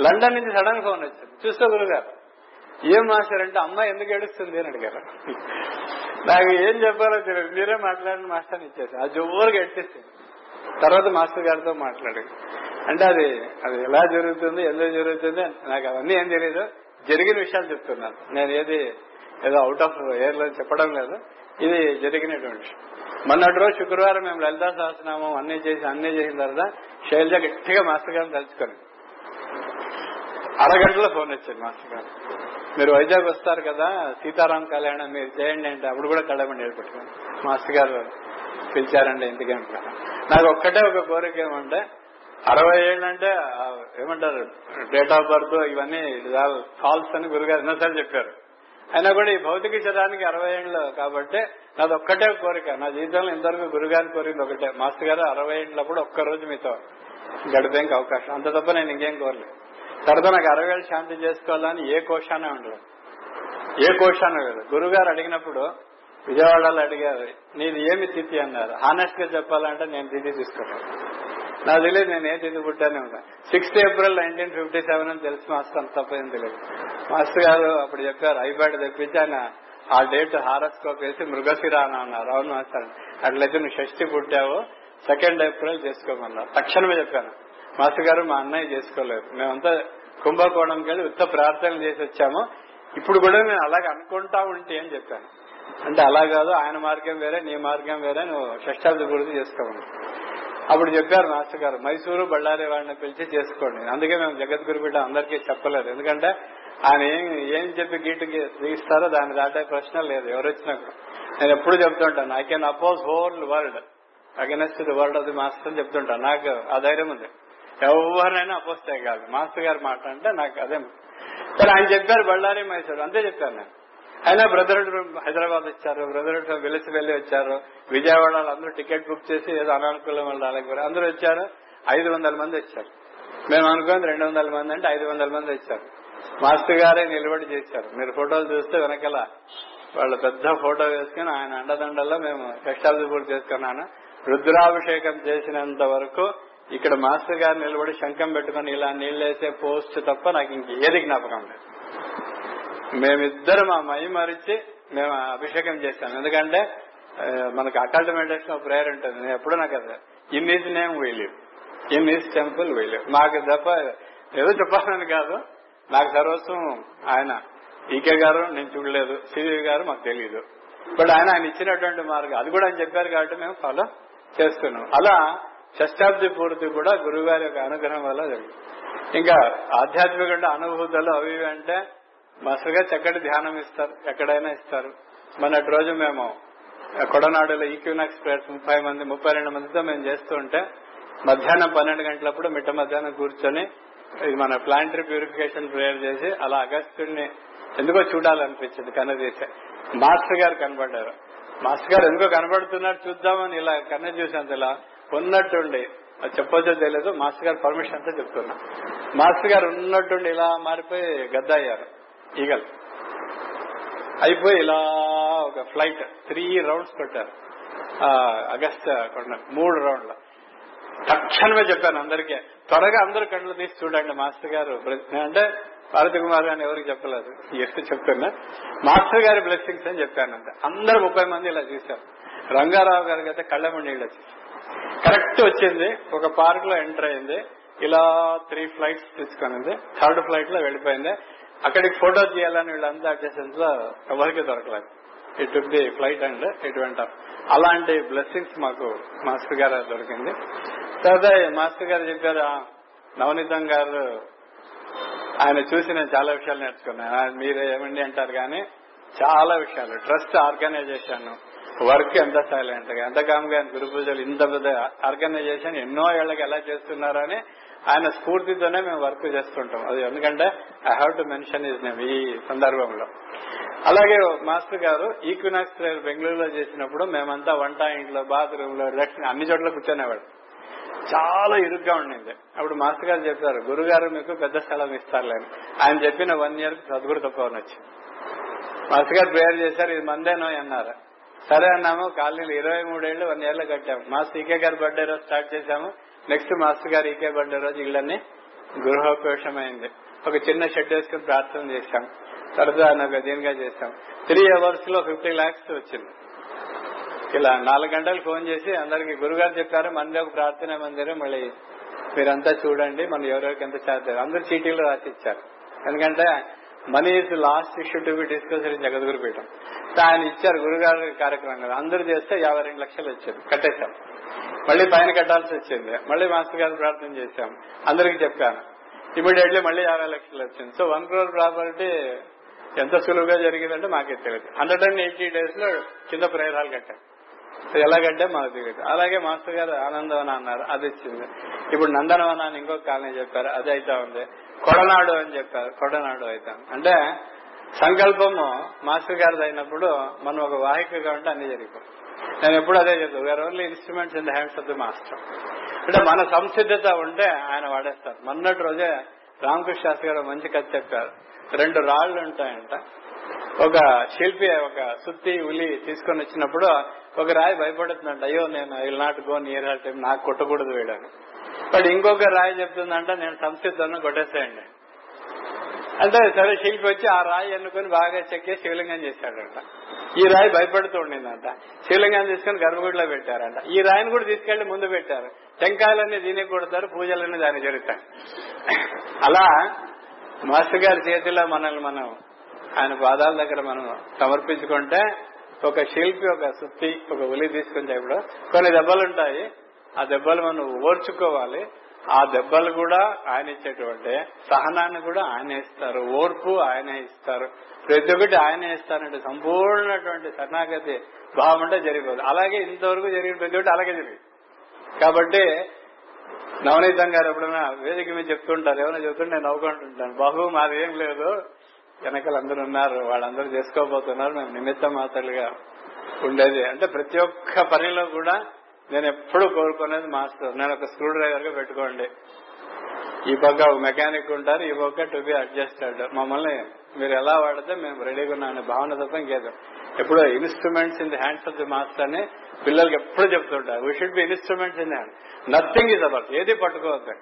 Speaker 1: లండన్ నుంచి సడన్ ఫోన్ వచ్చింది. చూస్తే గురుగారు ఏం మాస్టర్ అంటే అమ్మాయి ఎందుకు ఏడుస్తుంది? అని అడిగారు. నాకు ఏం చెప్పారో తెలియదు. మీరే మాట్లాడిన మాస్టర్ అని ఇచ్చేసి ఆ జోరుగా ఎట్టిస్తుంది తర్వాత మాస్టర్ గారితో మాట్లాడి. అంటే అది అది ఎలా జరుగుతుంది ఎందుకు జరుగుతుంది నాకు అవన్నీ ఏం తెలియదు జరిగిన విషయాలు చెప్తున్నాను. నేను ఏది ఏదో అవుట్ ఆఫ్ ఎయిర్లో చెప్పడం లేదు. ఇది జరిగినటువంటి మొన్నటి రోజు శుక్రవారం మేము లలితా సహస్రనామం అన్ని చేసి అన్ని చేసిన తర్వాత శైలజ గట్టిగా మాస్టర్ గారిని తలుచుకొని. అరగంటలో ఫోన్ వచ్చింది మాస్టర్ గారు. మీరు వైజాగ్ వస్తారు కదా సీతారాం కళ్యాణం మీరు చేయండి అంటే అప్పుడు కూడా కళ్ళమని ఏర్పెట్టుకోండి మాస్టర్ గారు పిలిచారండి ఇంటికి నాకు ఒక్కటే ఒక కోరిక ఏమంటే అరవై ఏళ్ళంటే అంటే ఏమంటారు డేట్ ఆఫ్ బర్త్ ఇవన్నీ ఫాల్స్ అని గురుగారు ఎన్నోసార్లు చెప్పారు. అయినా కూడా ఈ భౌతిక శతానికి అరవై ఏళ్ళు కాబట్టి నాది ఒక్కటే కోరిక. నా జీవితంలో ఇంతవరకు గురుగారిని కోరింది ఒకటే. మాస్టర్ గారు అరవై ఏళ్ళప్పుడు ఒక్క రోజు మీతో గడిపేందుకు అవకాశం. అంత తప్ప నేను ఇంకేం కోరలేదు. తర్వాత నాకు అరవై ఏళ్ళు శాంతి చేసుకోవాలని ఏ కోశానే ఉండదు ఏ కోశాన లేదు. గురుగారు అడిగినప్పుడు విజయవాడలో అడిగారు నీది ఏమి తిథి అన్నారు. హానెస్ట్గా చెప్పాలంటే నేను తిథి తీసుకున్నాను. నాకు తెలియదు నేను ఏ తిథి పుట్టానే ఉన్నా sixth April nineteen fifty seven అని తెలిసి మాస్టర్ అంత తప్ప ఏం తెలియదు. మాస్టర్ గారు అప్పుడు చెప్పారు ఐబ్యాడ్ తెప్పించి ఆయన ఆ డేట్ హారస్కోప్ వేసి మృగశిర అని అన్నారు. అవును మాస్టర్. అట్లయితే నువ్వు షష్ఠి పుట్టావు సెకండ్ ఏప్రిల్ చేసుకోమన్నారు. తక్షణమే చెప్పాను. మాస్టర్ గారు మా అన్నయ్య చేసుకోలేదు. మేమంతా కుంభకోణంకి వెళ్ళి ఉత్త ప్రార్థనలు చేసి వచ్చాము. ఇప్పుడు కూడా నేను అలాగే అనుకుంటా ఉంటే అని చెప్పాను. అంటే అలా కాదు ఆయన మార్గం వేరే నీ మార్గం వేరే నువ్వు షష్టాబ్ది గురించి చేసుకోండి అప్పుడు చెప్పారు మాస్టర్ గారు మైసూరు బళ్ళారి వాడిని పిలిచి చేసుకోండి. అందుకే మేము జగద్గురు బిడ్డ అందరికీ చెప్పలేదు. ఎందుకంటే ఆయన ఏం ఏం చెప్పి గీటు తీస్తారో దాన్ని దాటే ప్రశ్న లేదు ఎవరు వచ్చినా కూడా. నేను ఎప్పుడు చెప్తుంటాను I can oppose whole world against the world of the master అని చెప్తుంటాను నాకు ఆ ధైర్యం ఉంది. ఎవరినైనా అపోజ్ చేయగలదు మాస్టర్ గారు మాట అంటే నాకు అదే సరే ఆయన చెప్పారు బళ్ళారి మైసూరు. అంతే చెప్పాను నేను. అయినా బ్రదర్హుడ్ హైదరాబాద్ వచ్చారు బ్రదర్హుడ్ వెలిసి వెళ్ళి వచ్చారు. విజయవాడ అందరూ టికెట్ బుక్ చేసి ఏదో అనానుకూలం వల్ల అందరూ వచ్చారు ఐదు వందల మంది వచ్చారు. మేము అనుకుంది రెండు వందల మంది అంటే ఐదు వందల మంది వచ్చారు. మాస్టర్ గారే నిలబడి చేశారు. మీరు ఫోటోలు చూస్తే వెనకాల వాళ్ళ పెద్ద ఫోటో వేసుకుని ఆయన అండదండల్లో మేము కష్టాలు పూర్తి చేసుకున్నాను. రుద్రాభిషేకం చేసినంత వరకు ఇక్కడ మాస్టర్ గారు నిలబడి శంఖం పెట్టుకుని ఇలా నీళ్ళేసే పోస్ట్ తప్ప నాకు ఇంక ఏది జ్ఞాపకం లేదు. మేమిద్దరం ఆ మై మరిచి మేము అభిషేకం చేస్తాం. ఎందుకంటే మనకు అకల్ట్ మెడిటేషన్ ప్రేయర్ ఉంటుంది. నేను ఎప్పుడూ నాకు అది. ఇన్ ఈజ్ నేమ్ వీలు ఇన్ ఈజ్ టెంపుల్ వీలు మాకు తప్ప ఏదో చెప్పాలని కాదు. నాకు సర్వస్వం ఆయన. ఈకే గారు నేను చూడలేదు. శ్రీదేవి గారు మాకు తెలియదు బట్ ఆయన ఆయన ఇచ్చినటువంటి మార్గం. అది కూడా ఆయన చెప్పారు కాబట్టి మేము ఫాలో చేస్తున్నాం. అలా షష్టాబ్ది పూర్తి కూడా గురువు గారి యొక్క అనుగ్రహం వల్ల జరిగింది. ఇంకా ఆధ్యాత్మిక అనుభూతులు అవి ఇవి మాస్టర్ గారు చక్కటి ధ్యానం ఇస్తారు? ఎక్కడైనా ఇస్తారు. మొన్నటి రోజు మేము కొడనాడులో ఈక్యూనాక్స్ ప్రేయర్స్ ముప్పై మంది ముప్పై రెండు మందితో మేము చేస్తూ ఉంటే మధ్యాహ్నం పన్నెండు గంటలప్పుడు మిట్ట మధ్యాహ్నం కూర్చొని ఇది మన ప్లాంటరీ ప్యూరిఫికేషన్ ప్రేయర్ చేసి అలా అగస్త్యుడిని ఎందుకో చూడాలనిపించింది కన్నదీసే. మాస్టర్ గారు కనబడ్డారు. మాస్టర్ గారు ఎందుకో కనబడుతున్నారు చూద్దామని ఇలా కన్న చూసాను ఇలా ఉన్నట్టుండి చెప్పొచ్చో తెలియదు మాస్టర్ గారు పర్మిషన్ అంతా చెప్తున్నా. మాస్టర్ గారు ఉన్నట్టుండి ఇలా మారిపోయి గద్ద అయ్యారు ఈగల్. అయిపోయి ఇలా ఒక ఫ్లైట్ త్రీ రౌండ్స్ కొట్టారు. అగస్ట్ కొండ మూడు రౌండ్ల. తక్షణమే చెప్పాను అందరికీ. త్వరగా అందరు కళ్ళు తీసి చూడండి మాస్టర్ గారు. అంటే భారతి కుమార్ గారు ఎవరికి చెప్పలేదు. ఎస్ చెప్తున్నా. మాస్టర్ గారి బ్లెస్సింగ్స్ అని చెప్పాను అంటే అందరు ముప్పై మంది ఇలా చూశారు. రంగారావు గారికి అయితే కళ్ళమండి నీళ్ళు కరెక్ట్ వచ్చింది. ఒక పార్క్లో ఎంటర్ అయింది. ఇలా త్రీ ఫ్లైట్స్ తీసుకునింది. థర్డ్ ఫ్లైట్లో వెళ్ళిపోయింది. అక్కడికి ఫోటో తీయాలని వీళ్ళంతా అడ్జస్టెన్స్లో ఎవరికి దొరకలేదు. It the flight and it went అలాంటి బ్లెస్సింగ్స్ మాకు మాస్టర్ గారు దొరికింది. తర్వాత మాస్టర్ గారు చెప్పారు నవనీతం గారు ఆయన చూసి నేను చాలా విషయాలు నేర్చుకున్నాను. మీరు ఏమండి అంటారు కానీ చాలా విషయాలు. ట్రస్ట్ ఆర్గనైజేషన్ వర్క్ ఎంత సైలెంట్గా ఎంత కామ్గా గురు పూజలు ఇంత పెద్ద ఆర్గనైజేషన్ ఎన్నో ఏళ్ళకి ఎలా చేస్తున్నారని ఆయన స్ఫూర్తితోనే మేము వర్క్ చేస్తుంటాం. అది ఎందుకంటే I have to mention his name ఈ సందర్భంలో. అలాగే మాస్టర్ గారు ఈక్వినాక్స్ ట్రైల్ బెంగళూరులో చేసినప్పుడు మేమంతా వంట ఇంట్లో బాత్రూమ్లో దక్షిణ అన్ని చోట్ల కూర్చునేవాడు చాలా ఇరుగ్గా ఉండింది. అప్పుడు మాస్టర్ గారు చెప్పారు గురుగారు మీకు పెద్ద స్థలం ఇస్తారులేని ఆయన చెప్పిన వన్ ఇయర్ సద్గురు తప్పవని వచ్చింది మాస్టర్ గారు ప్రేయర్ చేశారు ఇది మందేనో అన్నారు. సరే అన్నాము కాలనీలు ఇరవై మూడేళ్ళు వన్ ఇయర్లో కట్టాము. మా ఈకే గారు బర్త్డే రోజు స్టార్ట్ చేశాము. నెక్స్ట్ మాస్టర్ గారు ఈకే బర్త్డే రోజు ఇళ్ళన్నీ గృహోపేషమైంది ఒక చిన్న షెడ్ వేసుకుని ప్రార్థన చేశాం. సరదా నాకు దీనిగా చేశాం. త్రీ అవర్స్లో ఫిఫ్టీ లాక్స్ వచ్చింది. ఇలా నాలుగు గంటలు ఫోన్ చేసి అందరికి గురుగారు చెప్పారు మనది ఒక ప్రార్థన మందిరం మళ్ళీ మీరంతా చూడండి మనం ఎవరెవరికి ఎంత చేస్తారు. అందరు చీటీలు రాసిచ్చారు ఎందుకంటే money is last issue to be discuss in జగద్గురు పీఠం సో ఆయన ఇచ్చారు గురుగారు కార్యక్రమం కదా. అందరూ చేస్తే యాభై రెండు లక్షలు వచ్చింది కట్టేశాం. మళ్ళీ పైన కట్టాల్సి వచ్చింది. మళ్ళీ మాస్టర్ గారు ప్రార్థన చేశాం. అందరికి చెప్పాను. ఇమీడియట్లీ మళ్ళీ యాభై లక్షలు వచ్చింది. సో వన్ క్రోర్ ప్రాపర్టీ ఎంత సులువుగా జరిగిందంటే మాకే తెలియదు. హండ్రెడ్ అండ్ ఎయిటీ డేస్లో కింద ప్రయోగాలు కట్టాం. సో ఎలాగంటే మాకు తెలియదు. అలాగే మాస్టర్ గారు ఆనందవన అన్నారు. అది ఇచ్చింది. ఇప్పుడు నందనవన అని ఇంకొక కాలనీ చెప్పారు. అది అయితే ఉంది. కొడనాడు అని చెప్పారు. కొడనాడు అయితే అంటే సంకల్పము మాస్టర్ గారిది అయినప్పుడు మనం ఒక వాహికగా ఉంటే అన్ని జరిగిపోయి నేను ఎప్పుడు అదే చెప్తాను we're only instruments in the hands of the master అంటే మన సంసిద్ధత ఉంటే ఆయన వాడేస్తారు. మొన్నటి రోజే రామకృష్ణ శాస్త్రి గారు మంచి కథ చెప్పారు. రెండు రాళ్ళు ఉంటాయంట. ఒక శిల్పి ఒక సుత్తి ఉలి తీసుకొని వచ్చినప్పుడు ఒక రాయి భయపడుతుందంట. అయ్యో నేను I not go near her time నాకు కొట్టకూడదు వేయడానికి వాడు ఇంకొక రాయి చెప్తుందంట నేను సంసిద్ధను కొట్టేసేయండి. అంటే సరే శిల్పి వచ్చి ఆ రాయి ఎన్నుకొని బాగా చెక్కే శివలింగం చేశాడంట. ఈ రాయి భయపడుతూ ఉండిందంట. శివలింగం తీసుకొని గర్భగుడిలో పెట్టారంట. ఈ రాయిని కూడా తీసుకెళ్ళి ముందు పెట్టారు. టెంకాయలన్నీ దీనికి కొడతారు పూజలన్నీ దాని జరుగుతాయి అలా మాస్టర్ గారి చేతిలో మనల్ని మనం ఆయన పాదాల దగ్గర మనం సమర్పించుకుంటే ఒక శిల్పి ఒక సుత్తి ఒక ఉలి తీసుకుని ఇప్పుడు కొన్ని దెబ్బలు ఉంటాయి ఆ దెబ్బలు మనం ఓర్చుకోవాలి. ఆ దెబ్బలు కూడా ఆయన ఇచ్చేటువంటి సహనాన్ని కూడా ఆయన ఇస్తారు. ఓర్పు ఆయన ఇస్తారు. ప్రతి ఒక్కటి ఆయన ఇస్తారంటే సంపూర్ణటువంటి శరణాగతి భావం అంటే జరిగిపోదు. అలాగే ఇంతవరకు జరిగిన ప్రతి ఒక్కటి అలాగే జరిగింది. కాబట్టి నవనీతం గారు ఎప్పుడైనా వేదిక మీద చెప్తుంటారు. ఏమైనా చెప్తుంటే నేను నవ్వుకుంటుంటాను. బాబు మాది ఏం లేదు. వెనకలు అందరూ ఉన్నారు. వాళ్ళందరూ చేసుకోబోతున్నారు. మేము నిమిత్త మాత్రలుగా ఉండేది. అంటే ప్రతి ఒక్క పనిలో కూడా నేను ఎప్పుడు కోరుకునేది మాస్టర్. నేను ఒక స్క్రూ డ్రైవర్గా పెట్టుకోండి. ఈ పక్క ఒక మెకానిక్ ఉంటారు ఈ పక్క టు బి అడ్జస్టెడ్ మమ్మల్ని మీరు ఎలా వాడితే మేము రెడీగా ఉన్నామనే భావన తప్ప ఇంకేదో. ఎప్పుడో instruments in the hands of the master అని పిల్లలకి ఎప్పుడు చెప్తుంటారు. We should be instruments in hand nothing is about ఏది పట్టుకోవద్దు.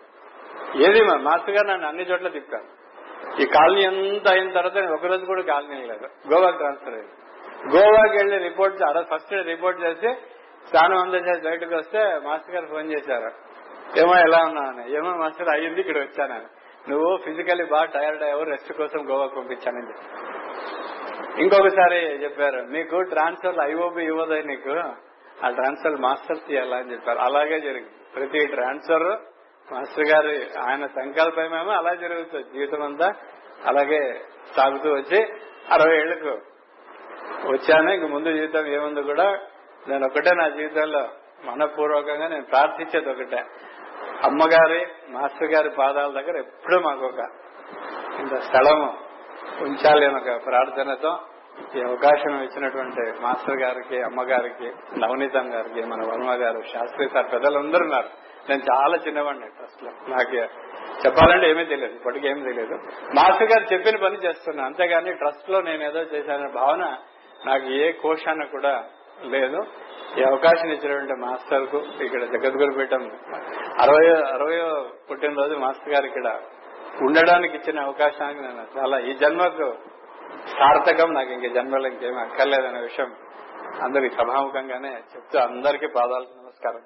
Speaker 1: ఏది మా- మాస్టర్ గారు నన్ను అన్ని చోట్ల తిప్పాను ఈ కాలనీ అంతా అయిన తర్వాత నేను ఒక రోజు కూడా కాలనీ లేదు గోవాకి ట్రాన్స్ఫర్ అయ్యింది గోవాకి వెళ్ళి రిపోర్ట్ ఫస్ట్ రిపోర్ట్ చేసి స్నానం అంతా బయటకు వస్తే మాస్టర్ గారు ఫోన్ చేశారు. ఏమో ఎలా ఉన్నాను ఏమో మాస్టర్ అయ్యింది ఇక్కడ వచ్చానని నువ్వు ఫిజికల్లీ బాగా టైర్డ్ అయ్యావు రెస్ట్ కోసం గోవా పంపించానని చెప్పి. ఇంకొకసారి చెప్పారు మీకు ట్రాన్స్ఫర్ ఐఓబి ఇవ్వదు నీకు. ఆ ట్రాన్స్ఫర్ మాస్టర్ తీయాలా అని చెప్పారు. అలాగే జరిగింది. ప్రతి ట్రాన్స్ఫర్ మాస్టర్ గారి ఆయన సంకల్పమేమో అలా జరుగుతుంది జీవితం అంతా. అలాగే సాగుతూ వచ్చి అరవై ఏళ్ళకు వచ్చాను. ఇంక ముందు జీవితం ఏముంది కూడా నేను ఒకటే నా జీవితంలో మనపూర్వకంగా నేను ప్రార్థించేది ఒకటే. అమ్మగారి మాస్టర్ గారి పాదాల దగ్గర ఎప్పుడూ మాకు ఒక ఇంత స్థలము ఉంచాలి అని ఒక ప్రార్థనతో ఈ అవకాశం ఇచ్చినటువంటి మాస్టర్ గారికి అమ్మగారికి నవనీతం గారికి మన వర్మ గారు శాస్త్రి సార్ పెద్దలందరూ ఉన్నారు. నేను చాలా చిన్నవాడిని ట్రస్ట్లో నాకు చెప్పాలంటే ఏమీ తెలియదు ఇప్పటికీ ఏమీ తెలియదు. మాస్టర్ గారు చెప్పిన పని చేస్తున్నా. అంతేగాని ట్రస్ట్లో నేను ఏదో చేశాననే భావన నాకు ఏ కోశాన కూడా లేదు. ఈ అవకాశం ఇచ్చినటువంటి మాస్టర్కు ఇక్కడ జగద్గురు పీఠం అరవై అరవయో పుట్టినరోజు మాస్టర్ గారు ఇక్కడ ఉండడానికి ఇచ్చిన అవకాశానికి నేను చాలా ఈ జన్మకు సార్థకం నాకు ఇంక జన్మలో ఇంకేమీ అక్కర్లేదనే విషయం అందరికి సభాముఖంగానే చెప్తూ అందరికీ పాదాలకు నమస్కారం.